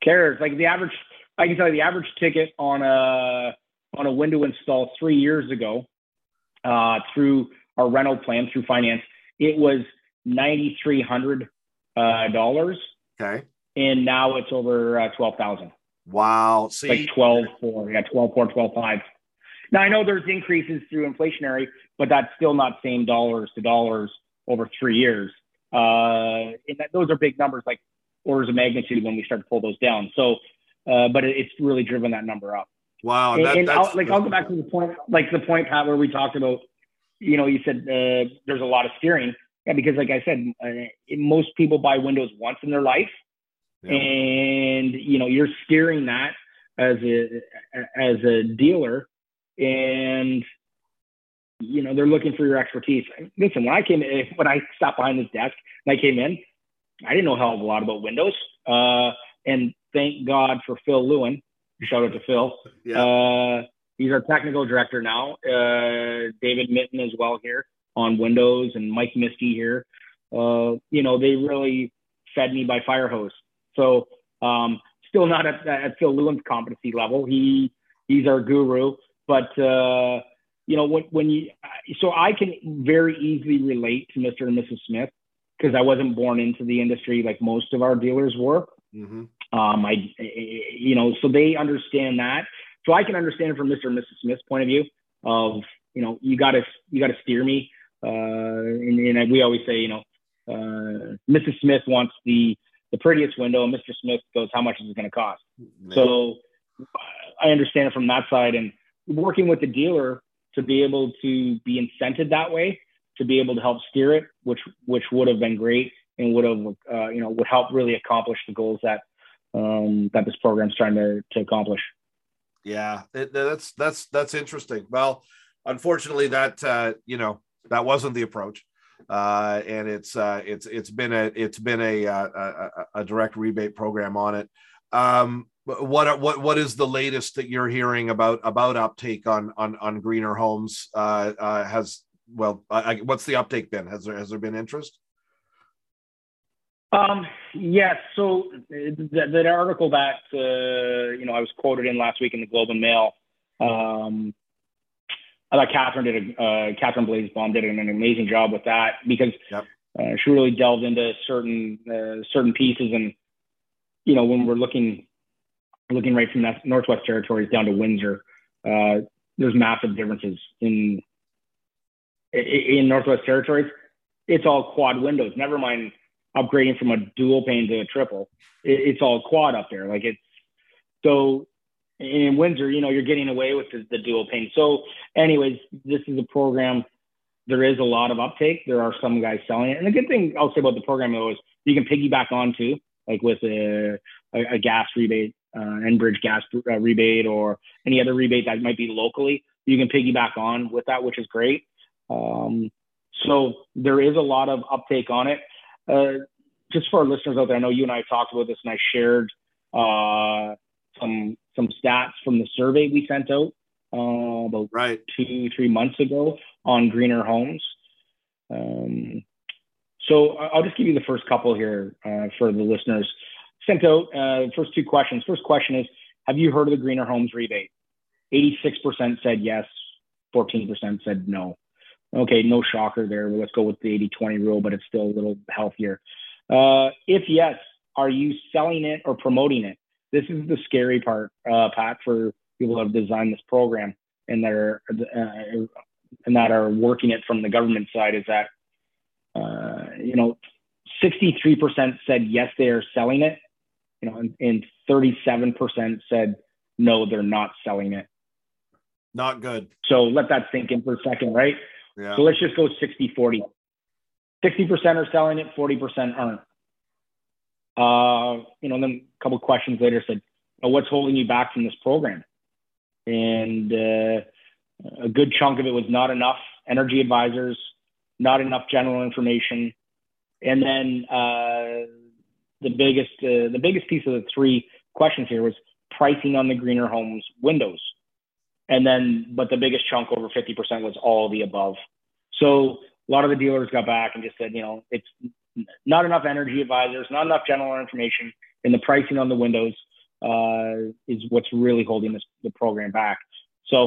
Speaker 3: cares like the average i can tell you the average ticket on a on a window install three years ago uh, through our rental plan through finance it was ninety three hundred uh, dollars
Speaker 2: okay
Speaker 3: and now it's over uh, twelve thousand
Speaker 2: Wow. See,
Speaker 3: like 12 4. Yeah, 12 4, 12 5. Now, I know there's increases through inflationary, but that's still not same dollars to dollars over three years. Uh, and that, those are big numbers, like orders of magnitude when we start to pull those down. So, uh, but it, it's really driven that number up.
Speaker 2: Wow.
Speaker 3: And, that, and I'll, like, I'll go back to the point, like the point, Pat, where we talked about, you know, you said uh, there's a lot of steering. Yeah, because like I said, uh, most people buy windows once in their life and you know you're steering that as a as a dealer and you know they're looking for your expertise. Listen when i came in when i stopped behind this desk and i came in i didn't know a hell of a lot about windows uh, and thank god for phil lewin. Shout out to phil. <laughs> Yeah. uh, he's our technical director now uh, david mitten as well here on windows and mike misty here. Uh, you know they really fed me by fire hose. So um, still not at, at Phil Lewin's competency level. He he's our guru, but uh, you know when when you so I can very easily relate to Mr. and Mrs. Smith because I wasn't born into the industry like most of our dealers were. Mm-hmm. Um, I you know so they understand that. So I can understand it from Mr. and Mrs. Smith's point of view of you know you got to you got to steer me. Uh, and, and we always say you know uh, Mrs. Smith wants the the prettiest window. And Mr. Smith goes, how much is it going to cost? So I understand it from that side and working with the dealer to be able to be incented that way, to be able to help steer it, which, which would have been great and would have, uh, you know, would help really accomplish the goals that, um, that this program's trying to, to accomplish.
Speaker 2: Yeah, it, that's, that's, that's interesting. Well, unfortunately that, uh, you know, that wasn't the approach uh, and it's uh, it's it's been a it's been a, uh, a, a direct rebate program on it. Um, what what what is the latest that you're hearing about about uptake on on on greener homes? Uh, uh, has well, I, what's the uptake been? Has there has there been interest?
Speaker 3: Um, yes. So that, that article that uh, you know I was quoted in last week in the Globe and Mail. Um, I thought Kathryn did a uh, Kathryn Blaze Baum did an amazing job with that because yep. uh, she really delved into certain uh, certain pieces and you know when we're looking looking right from that Northwest Territories down to Windsor, uh, there's massive differences in in Northwest Territories. It's all quad windows. Never mind upgrading from a dual pane to a triple. it's all quad up there. Like it's so in Windsor, you know, you're getting away with the, the dual pane. So, anyways, this is a program. There is a lot of uptake. There are some guys selling it, and the good thing I'll say about the program though is you can piggyback on too, like with a, a, a gas rebate, uh, Enbridge gas uh, rebate, or any other rebate that might be locally. You can piggyback on with that, which is great. Um, so there is a lot of uptake on it. Uh, just for our listeners out there, I know you and I talked about this, and I shared uh, some some stats from the survey we sent out uh, about
Speaker 2: right.
Speaker 3: two three months ago on greener homes. Um, so I'll just give you the first couple here uh, for the listeners. Sent uh, first two questions. First question is, have you heard of the greener homes rebate? 86% said yes, 14% said no. Okay, no shocker there. Let's go with the 80-20 rule, but it's still a little healthier. Uh, if yes, are you selling it or promoting it? this is the scary part, uh, Pat, for people who have designed this program and that are uh, and that are working it from the government side is that uh, you know 63% said yes they are selling it, you know, and, and 37% said no they're not selling it.
Speaker 2: Not good.
Speaker 3: So let that sink in for a second, right? Yeah. So let's just go 60 40. 60% are selling it, 40% aren't. Uh, you know, then a couple questions later said, oh, "What's holding you back from this program?" And uh, a good chunk of it was not enough energy advisors, not enough general information, and then uh, the biggest uh, the biggest piece of the three questions here was pricing on the greener homes windows, and then but the biggest chunk over 50% was all the above. So a lot of the dealers got back and just said, you know, it's not enough energy advisors, not enough general information, and the pricing on the windows uh, is what's really holding this, the program back. So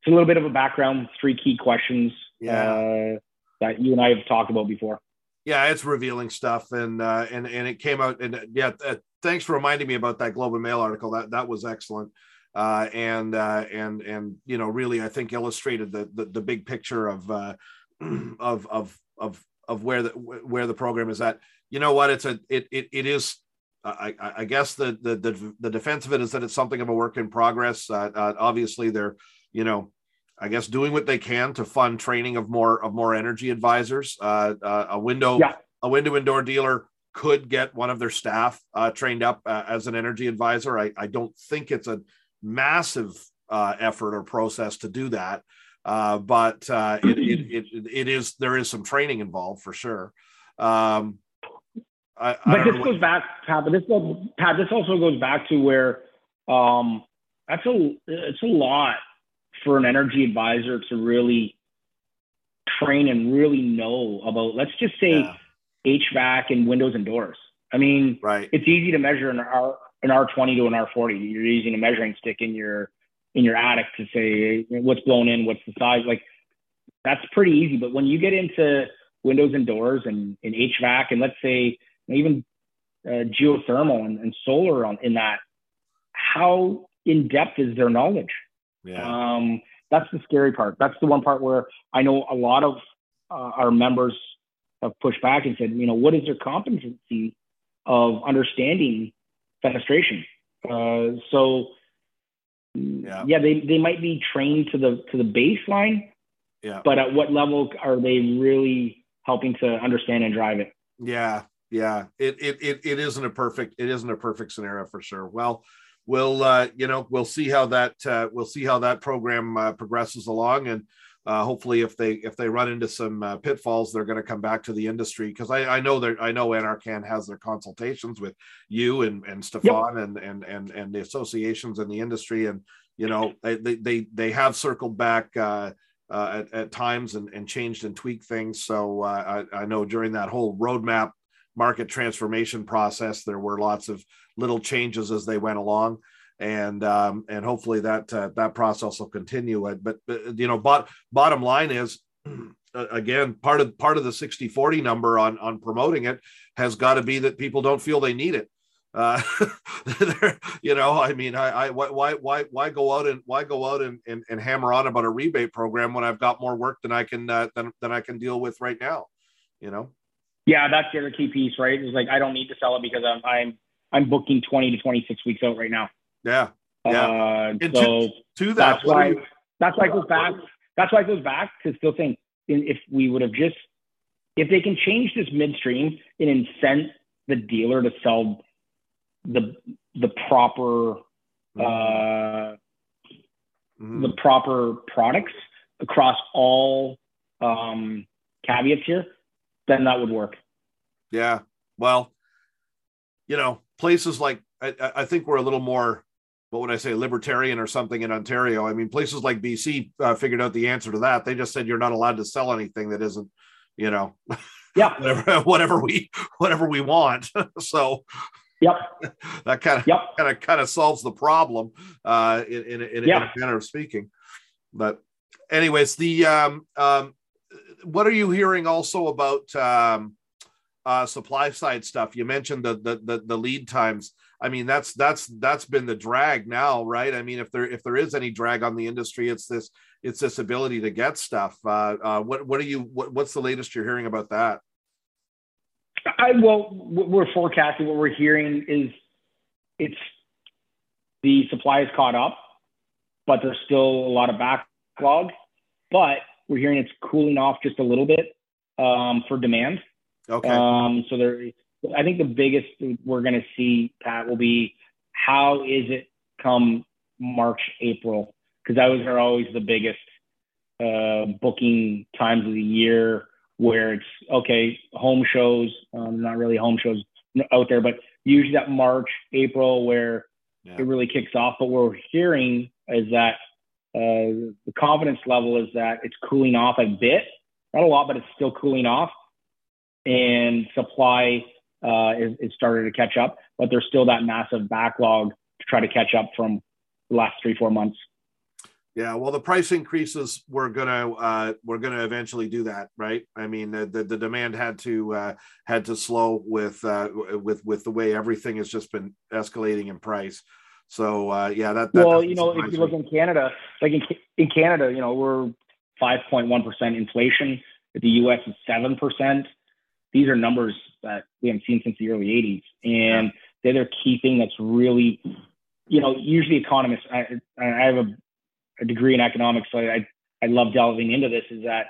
Speaker 3: it's a little bit of a background, three key questions yeah. uh, that you and I have talked about before.
Speaker 2: Yeah, it's revealing stuff, and uh, and and it came out. And yeah, uh, thanks for reminding me about that Globe and Mail article. That that was excellent. Uh, and uh, and and you know really I think illustrated the the, the big picture of uh, <clears throat> of of of of where the where the program is at. You know what? It's a it it, it is. I, I guess the, the the the defense of it is that it's something of a work in progress. Uh, uh, obviously, they're you know, I guess doing what they can to fund training of more of more energy advisors. Uh, uh a window yeah. a window and door dealer could get one of their staff uh, trained up uh, as an energy advisor. I, I don't think it's a massive effort or process to do that. Uh, but uh, it, it, it, it is there is some training involved for sure. Um,
Speaker 3: I, I but this goes what... back, Pat. But this goes, Pat. This also goes back to where um, that's a it's a lot for an energy advisor to really train and really know about. Let's just say yeah. HVAC and windows and doors. I mean,
Speaker 2: right.
Speaker 3: It's easy to measure an R an R twenty to an R forty. You're using a measuring stick in your in your attic to say what's blown in, what's the size. Like that's pretty easy. But when you get into windows and doors and, and HVAC, and let's say even uh, geothermal and, and solar on, in that, how in depth is their knowledge?
Speaker 2: Yeah.
Speaker 3: Um, that's the scary part. That's the one part where I know a lot of uh, our members have pushed back and said, you know, what is their competency of understanding fenestration? Uh, so yeah. yeah, they, they might be trained to the to the baseline.
Speaker 2: Yeah.
Speaker 3: But at what level are they really helping to understand and drive it?
Speaker 2: Yeah, yeah. It it it, it isn't a perfect it isn't a perfect scenario for sure. Well, we'll uh, you know we'll see how that uh, we'll see how that program uh, progresses along. And uh, hopefully if they if they run into some uh, pitfalls they're going to come back to the industry. Because I, I know that I know NRCan has their consultations with you and and Stefan yep. and, and and and the associations in the industry. And you know they they they have circled back uh, uh, at, at times and, and changed and tweaked things. So uh, I, I know during that whole roadmap market transformation process there were lots of little changes as they went along. And um, and hopefully that uh, that process will continue. But, but you know, bot, bottom line is <clears throat> again part of part of the 60 40 number on on promoting it has got to be that people don't feel they need it. Uh <laughs> you know i mean i i why why why go out and why go out and, and, and hammer on about a rebate program when i've got more work than i can uh, than, than i can deal with right now you know
Speaker 3: yeah that's the other key piece right it's like i don't need to sell it because i'm i'm i'm booking 20 to 26 weeks out right now
Speaker 2: yeah. Yeah.
Speaker 3: Uh, so to,
Speaker 2: to, that,
Speaker 3: that's why you... that's why it goes back. That's why it goes back to still saying if we would have just if they can change this midstream and incent the dealer to sell the the proper mm-hmm. uh, mm-hmm. the proper products across all um, caveats here, then that would work.
Speaker 2: Yeah. Well, you know, places like I, I think we're a little more what would I say, libertarian or something in Ontario. I mean, places like BC uh, figured out the answer to that. They just said you're not allowed to sell anything that isn't, you know, <laughs>
Speaker 3: yeah,
Speaker 2: whatever, whatever we whatever we want. <laughs> so,
Speaker 3: yep, <laughs>
Speaker 2: that kind of
Speaker 3: yep.
Speaker 2: kind of kind of solves the problem uh, in in, in, yep. in a manner of speaking. But, anyways, the um, um, what are you hearing also about um, uh, supply side stuff? You mentioned the the the, the lead times. I mean, that's that's that's been the drag now, right? I mean, if there if there is any drag on the industry, it's this it's this ability to get stuff. Uh, uh, what what are you what, what's the latest you're hearing about that?
Speaker 3: I well, what we're forecasting, what we're hearing is it's the supply is caught up, but there's still a lot of backlog. But we're hearing it's cooling off just a little bit um, for demand.
Speaker 2: Okay.
Speaker 3: Um, so there I think the biggest we're going to see, Pat, will be how is it come March, April? Because those are always the biggest uh, booking times of the year where it's okay, home shows, um, not really home shows out there, but usually that March, April where yeah. it really kicks off. But what we're hearing is that uh, the confidence level is that it's cooling off a bit, not a lot, but it's still cooling off, and supply uh, is, is starting to catch up. But there's still that massive backlog to try to catch up from the last three, four months.
Speaker 2: Yeah, well, the price increases were gonna uh, we're gonna eventually do that, right? I mean, the the, the demand had to uh, had to slow with uh, with with the way everything has just been escalating in price. So uh, yeah, that, that
Speaker 3: well, you know, if you look in Canada, like in in Canada, you know, we're five point one percent inflation. The U.S. is seven percent. These are numbers that we haven't seen since the early '80s, and they're the key thing that's really, you know, usually economists. I, I have a a degree in economics, so I, I love delving into this, is that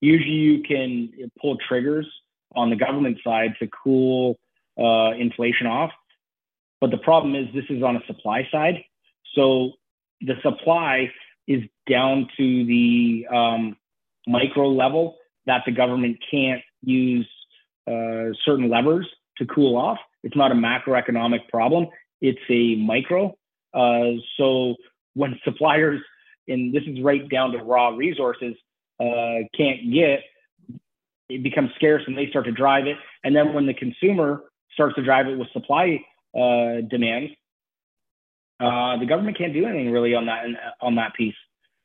Speaker 3: usually you can pull triggers on the government side to cool uh, inflation off. But the problem is this is on a supply side. So the supply is down to the um, micro level that the government can't use uh, certain levers to cool off. It's not a macroeconomic problem, it's a micro. Uh, so when <laughs> suppliers and this is right down to raw resources, uh, can't get, it becomes scarce and they start to drive it. And then when the consumer starts to drive it with supply uh, demands, uh, the government can't do anything really on that on that piece.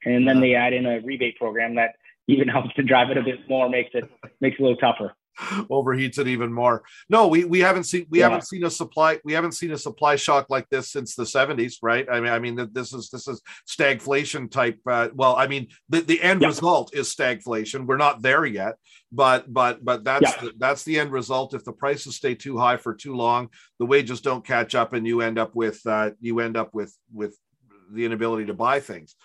Speaker 3: And then they add in a rebate program that even <laughs> helps to drive it a bit more, makes it makes it a little tougher. <laughs>
Speaker 2: overheats it even more. No, we we haven't seen we yeah. haven't seen a supply we haven't seen a supply shock like this since the 70s, right? I mean, I mean this is this is stagflation type. Uh, well, I mean the, the end yeah. result is stagflation. We're not there yet, but but but that's yeah. the, that's the end result. If the prices stay too high for too long, the wages don't catch up, and you end up with uh, you end up with with the inability to buy things.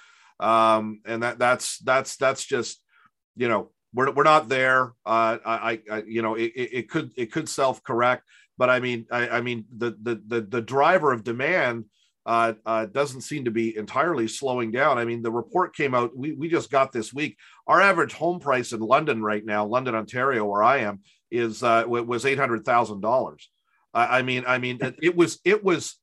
Speaker 2: Um, and that that's that's that's just you know we're, we're not there. Uh, I, I, you know, it, it could it could self correct, but I mean, I, I mean, the, the the the driver of demand uh, uh, doesn't seem to be entirely slowing down. I mean, the report came out we we just got this week. Our average home price in London right now, London, Ontario, where I am, is uh, was eight hundred thousand dollars. I mean, I mean, it, it was it was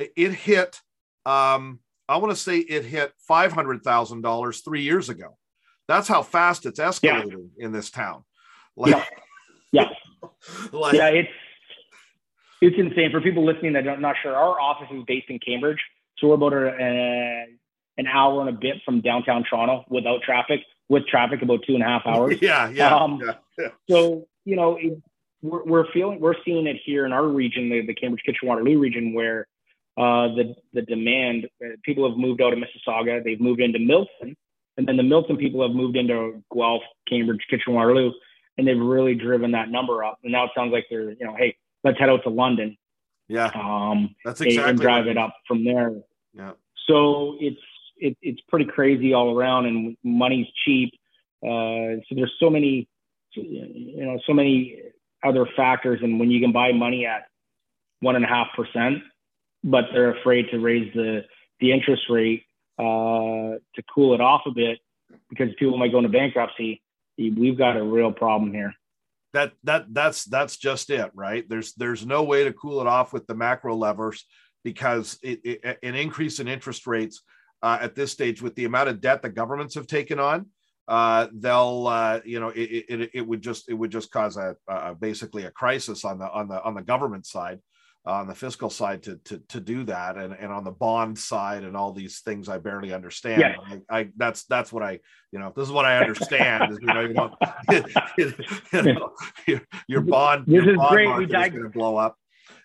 Speaker 2: it hit. Um, I want to say it hit five hundred thousand dollars three years ago. That's how fast it's escalating yeah. in this town.
Speaker 3: Like, yeah. Yeah. <laughs> like, yeah. It's, it's insane for people listening that are not sure. Our office is based in Cambridge. So we're about a, an hour and a bit from downtown Toronto without traffic. With traffic, about two and a half <laughs> hours.
Speaker 2: yeah, yeah, um,
Speaker 3: yeah, yeah, So you know, it, we're, we're feeling we're seeing it here in our region, the, the Cambridge Kitchener Waterloo region, where uh, the the demand uh, people have moved out of Mississauga, they've moved into Milton, and then the Milton people have moved into Guelph, Cambridge, Kitchener Waterloo, and they've really driven that number up. And now it sounds like they're, you know, hey, let's head out to London.
Speaker 2: Yeah.
Speaker 3: Um, that's exactly. And drive it up from there.
Speaker 2: Yeah.
Speaker 3: So it's it, it's pretty crazy all around, and money's cheap. Uh, so there's so many, you know, so many other factors, and when you can buy money at one and a half percent, but they're afraid to raise the the interest rate uh, to cool it off a bit because people might go into bankruptcy. We've got a real problem here.
Speaker 2: That that that's that's just it, right? There's there's no way to cool it off with the macro levers because it, it, an increase in interest rates uh, at this stage with the amount of debt the governments have taken on, uh, they'll uh, you know it, it, it would just it would just cause a, basically a crisis on the on the on the government side on the fiscal side to to to do that and and on the bond side and all these things I barely understand. Yeah. I, I, that's that's what I you know this is what I understand is you know you know, <laughs> <laughs> you know your, your bond
Speaker 3: this
Speaker 2: your
Speaker 3: is
Speaker 2: bond
Speaker 3: great.
Speaker 2: market we dig- is going to blow up.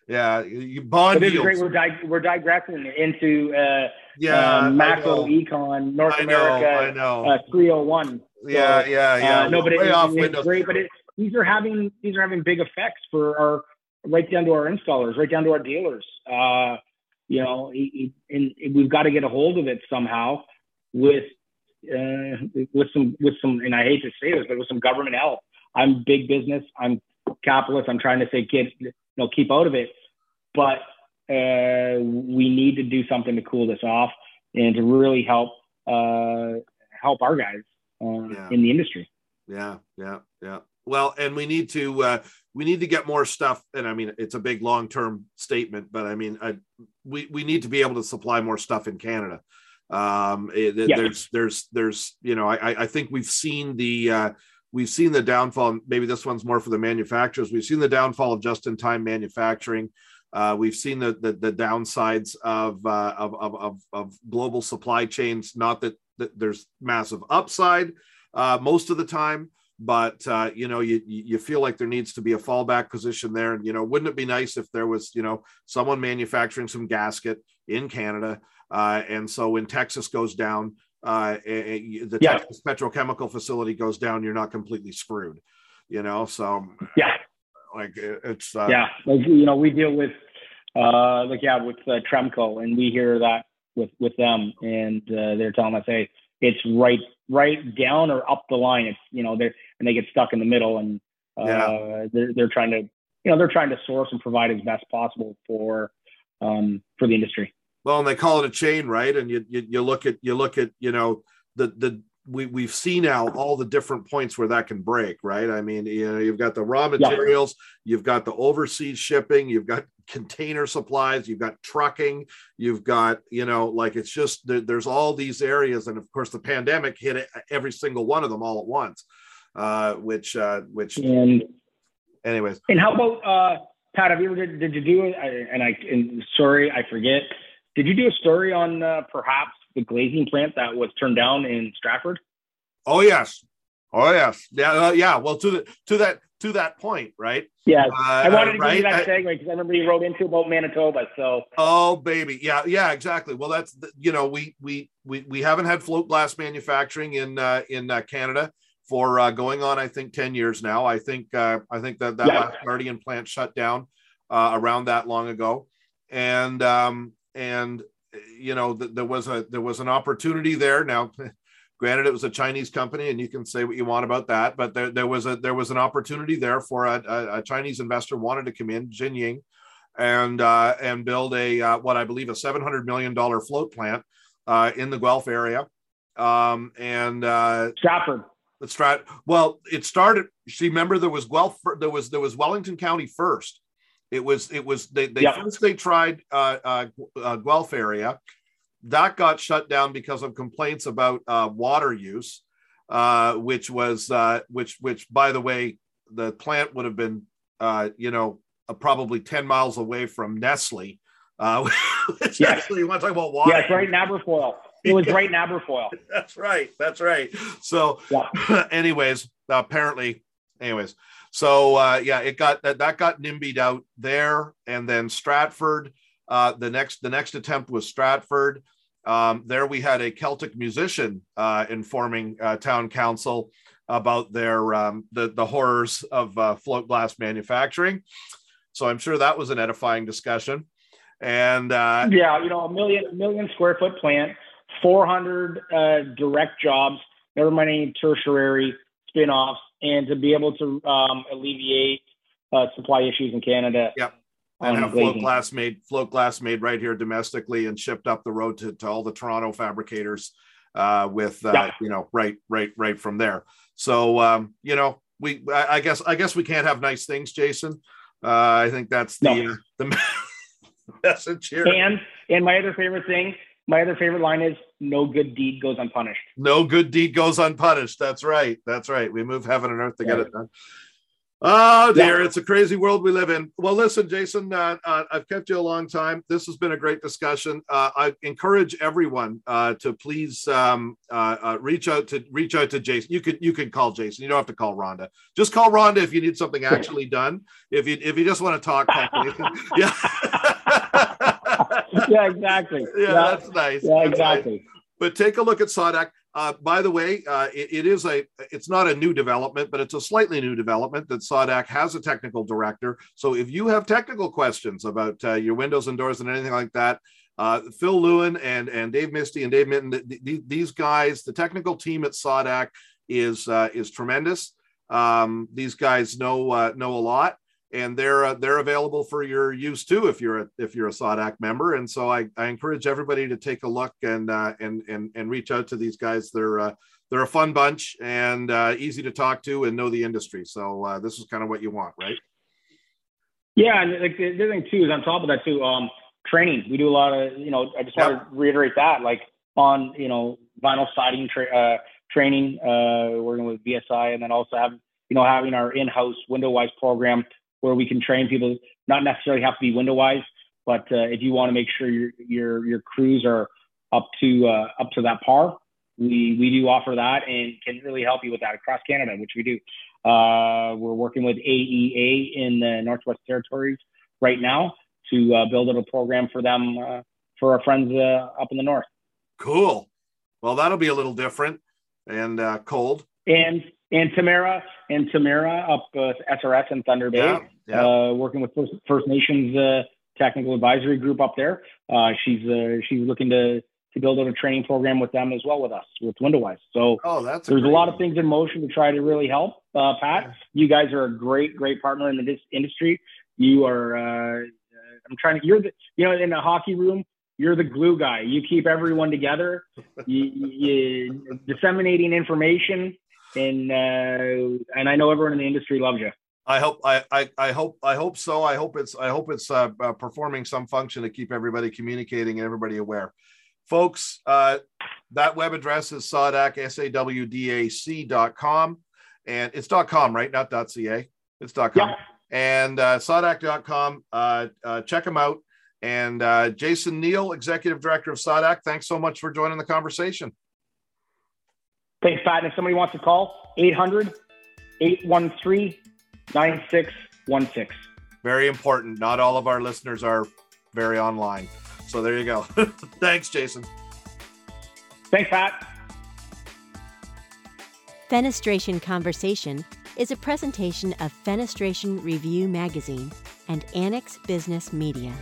Speaker 2: Yeah, you bond
Speaker 3: this deals. Is great. We're, dig- we're digressing into uh,
Speaker 2: yeah
Speaker 3: uh, macro econ North
Speaker 2: I
Speaker 3: know, America.
Speaker 2: I know.
Speaker 3: Uh, 301.
Speaker 2: So, yeah, yeah, yeah.
Speaker 3: Uh, no, but it, it's great. But it, these are having these are having big effects for our right down to our installers, right down to our dealers. Uh, you know, and we've got to get a hold of it somehow with uh, with some with some. And I hate to say this, but with some government help. I'm big business. I'm capitalist. I'm trying to say, kid, you know, keep out of it. But uh, we need to do something to cool this off and to really help uh, help our guys uh, yeah. in the industry.
Speaker 2: Yeah, yeah, yeah. Well, and we need to uh, we need to get more stuff. And I mean, it's a big long term statement, but I mean, I, we we need to be able to supply more stuff in Canada. Um, it, yeah. There's there's there's you know I I think we've seen the uh, we've seen the downfall. Maybe this one's more for the manufacturers. We've seen the downfall of just in time manufacturing. Uh, we've seen the, the, the downsides of, uh, of, of, of, global supply chains. Not that, that there's massive upside uh, most of the time, but uh, you know you you feel like there needs to be a fallback position there. And you know, wouldn't it be nice if there was you know someone manufacturing some gasket in Canada, uh, and so when Texas goes down, uh, the yeah. Texas petrochemical facility goes down, you're not completely screwed. You know, so
Speaker 3: yeah,
Speaker 2: like it's
Speaker 3: yeah, like you know we deal with uh, like yeah, with uh, Tremco, and we hear that with with them, and uh, they're telling us, hey, it's right right down or up the line. It's you know they and they get stuck in the middle, and uh, yeah. they're they're trying to you know they're trying to source and provide as best possible for um, for the industry.
Speaker 2: Well, and they call it a chain, right? And you, you you look at you look at you know the the we we've seen now all the different points where that can break, right? I mean, you know, you've got the raw materials, yeah. you've got the overseas shipping, you've got <laughs> container supplies, you've got trucking, you've got, you know, like it's just there, there's all these areas, and of course, the pandemic hit every single one of them all at once, uh, which uh, which
Speaker 3: and
Speaker 2: anyways.
Speaker 3: And how about uh, Pat? Have you ever did, did you do it? And I and sorry, I forget. Did you do a story on uh, perhaps the glazing plant that was turned down in Stratford?
Speaker 2: Oh yes, oh yes, yeah, uh, yeah. Well, to the to that to that point, right?
Speaker 3: Yeah, uh, I wanted to right? give you that segue because I remember you wrote into about Manitoba. So,
Speaker 2: oh baby, yeah, yeah, exactly. Well, that's the, you know we we we we haven't had float glass manufacturing in uh, in uh, Canada for uh, going on, I think, ten years now. I think uh, I think that that yeah. last Guardian plant shut down uh, around that long ago, and um, and you know, th- there was a there was an opportunity there. Now, <laughs> granted, it was a Chinese company, and you can say what you want about that, but there, there was a there was an opportunity there for a, a, a Chinese investor wanted to come in, Jinjing, and uh, and build a uh, what I believe a seven hundred million dollar float plant uh, in the Guelph area, um, and uh,
Speaker 3: Stratford.
Speaker 2: Strat. Well, it started. See, remember there was Guelph. There was there was Wellington County first it was it was they, they yep. first they tried uh, uh, uh, Guelph area, that got shut down because of complaints about uh, water use, uh, which was uh, which which by the way the plant would have been uh, you know uh, probably ten miles away from Nestle. Uh, <laughs>
Speaker 3: yes. actually,
Speaker 2: you want to talk about water?
Speaker 3: Yes, right in Aberfoyle. It was right in Aberfoyle. <laughs>
Speaker 2: that's right. That's right. So, yeah. <laughs> anyways, apparently, anyways, so uh, yeah, it got that that got nimbied out there, and then Stratford. Uh, the next the next attempt was Stratford. Um, there we had a Celtic musician uh, informing uh, town council about their um, the the horrors of uh, float glass manufacturing. So I'm sure that was an edifying discussion. And uh,
Speaker 3: yeah, you know, a million million square foot plant, 400 uh, direct jobs, never mind any tertiary spin-offs and to be able to um, alleviate uh, supply issues in Canada.
Speaker 2: Yep. And have float glass made float glass made right here domestically and shipped up the road to, to all the Toronto fabricators uh, with uh, yep. you know right right right from there. So um, you know we I, I, guess I guess we can't have nice things, Jason. Uh, I think that's the no. the <laughs> message here.
Speaker 3: And and my other favorite thing my other favorite line is no good deed goes unpunished.
Speaker 2: No good deed goes unpunished. That's right. That's right. We move heaven and earth to get it done. Oh dear, yeah. it's a crazy world we live in. Well, listen, Jason, uh, uh, I've kept you a long time. This has been a great discussion. Uh, I encourage everyone uh, to please um, uh, uh, reach out to reach out to Jason. You could you could call Jason. You don't have to call Rhonda. Just call Rhonda if you need something <laughs> actually done. If you if you just want to talk, <laughs> yeah. <laughs>
Speaker 3: yeah, exactly. <laughs>
Speaker 2: Yeah, yeah, that's nice.
Speaker 3: Yeah,
Speaker 2: that's
Speaker 3: exactly. Nice.
Speaker 2: But take a look at SAWDAC. Uh, by the way, uh, it, it is a it's not a new development, but it's a slightly new development that SAWDAC has a technical director. So if you have technical questions about uh, your windows and doors and anything like that, uh, Phil Lewin and and Dave Misty and Dave Minton, the, the, these guys, the technical team at SAWDAC is uh, is tremendous. Um, these guys know uh, know a lot and they're uh, they're available for your use too if you're a if you're a SAWDAC member. And so I, I encourage everybody to take a look and uh, and and and reach out to these guys. They're uh, they're a fun bunch and uh, easy to talk to and know the industry. So uh, this is kind of what you want, right?
Speaker 3: Yeah, and like the other thing too is on top of that too, um, training. We do a lot of you know. I just want to reiterate that like on you know vinyl siding tra- uh, training, uh, working with VSI, and then also have you know having our in-house WindowWise program where we can train people. Not necessarily have to be window wise, but uh, if you want to make sure your your your crews are up to uh, up to that par, we we do offer that and can really help you with that across Canada, which we do. Uh, we're working with AEA in the Northwest Territories right now to uh, build out a program for them uh, for our friends uh, up in the north.
Speaker 2: Cool. Well, that'll be a little different and uh, cold.
Speaker 3: And and Tamara and Tamara up uh, SRS in Thunder Bay,
Speaker 2: yeah, yeah.
Speaker 3: working with First, First Nations technical advisory group up there. she's she's looking to to build out a training program with them as well with us with WindowWise. So
Speaker 2: oh, that's
Speaker 3: there's
Speaker 2: a,
Speaker 3: a lot of things in motion to try to really help. Uh, Pat, you guys are a great, great partner in this industry. You are. Uh, I'm trying to. You're the. You know, in a hockey room, you're the glue guy. You keep everyone together. <laughs> you, you disseminating information, and uh, and I know everyone in the industry loves you.
Speaker 2: I hope I, I, I hope I hope so. I hope it's I hope it's uh, uh, performing some function to keep everybody communicating and everybody aware folks, uh, that web address is SAWDAC, S-A-W-D-A-C.com. And it's dot .com, right? Not dot .ca. It's dot .com. Yeah. And uh, SAWDAC.com. Uh, uh, check them out. And uh, Jason Neal, Executive Director of SAWDAC, thanks so much for joining the conversation.
Speaker 3: Thanks, Pat. And if somebody wants to call, 800 813 9616.
Speaker 2: Very important. Not all of our listeners are very online. So there you go. <laughs> Thanks, Jason.
Speaker 3: Thanks, Pat.
Speaker 1: Fenestration Conversation is a presentation of Fenestration Review Magazine and Annex Business Media.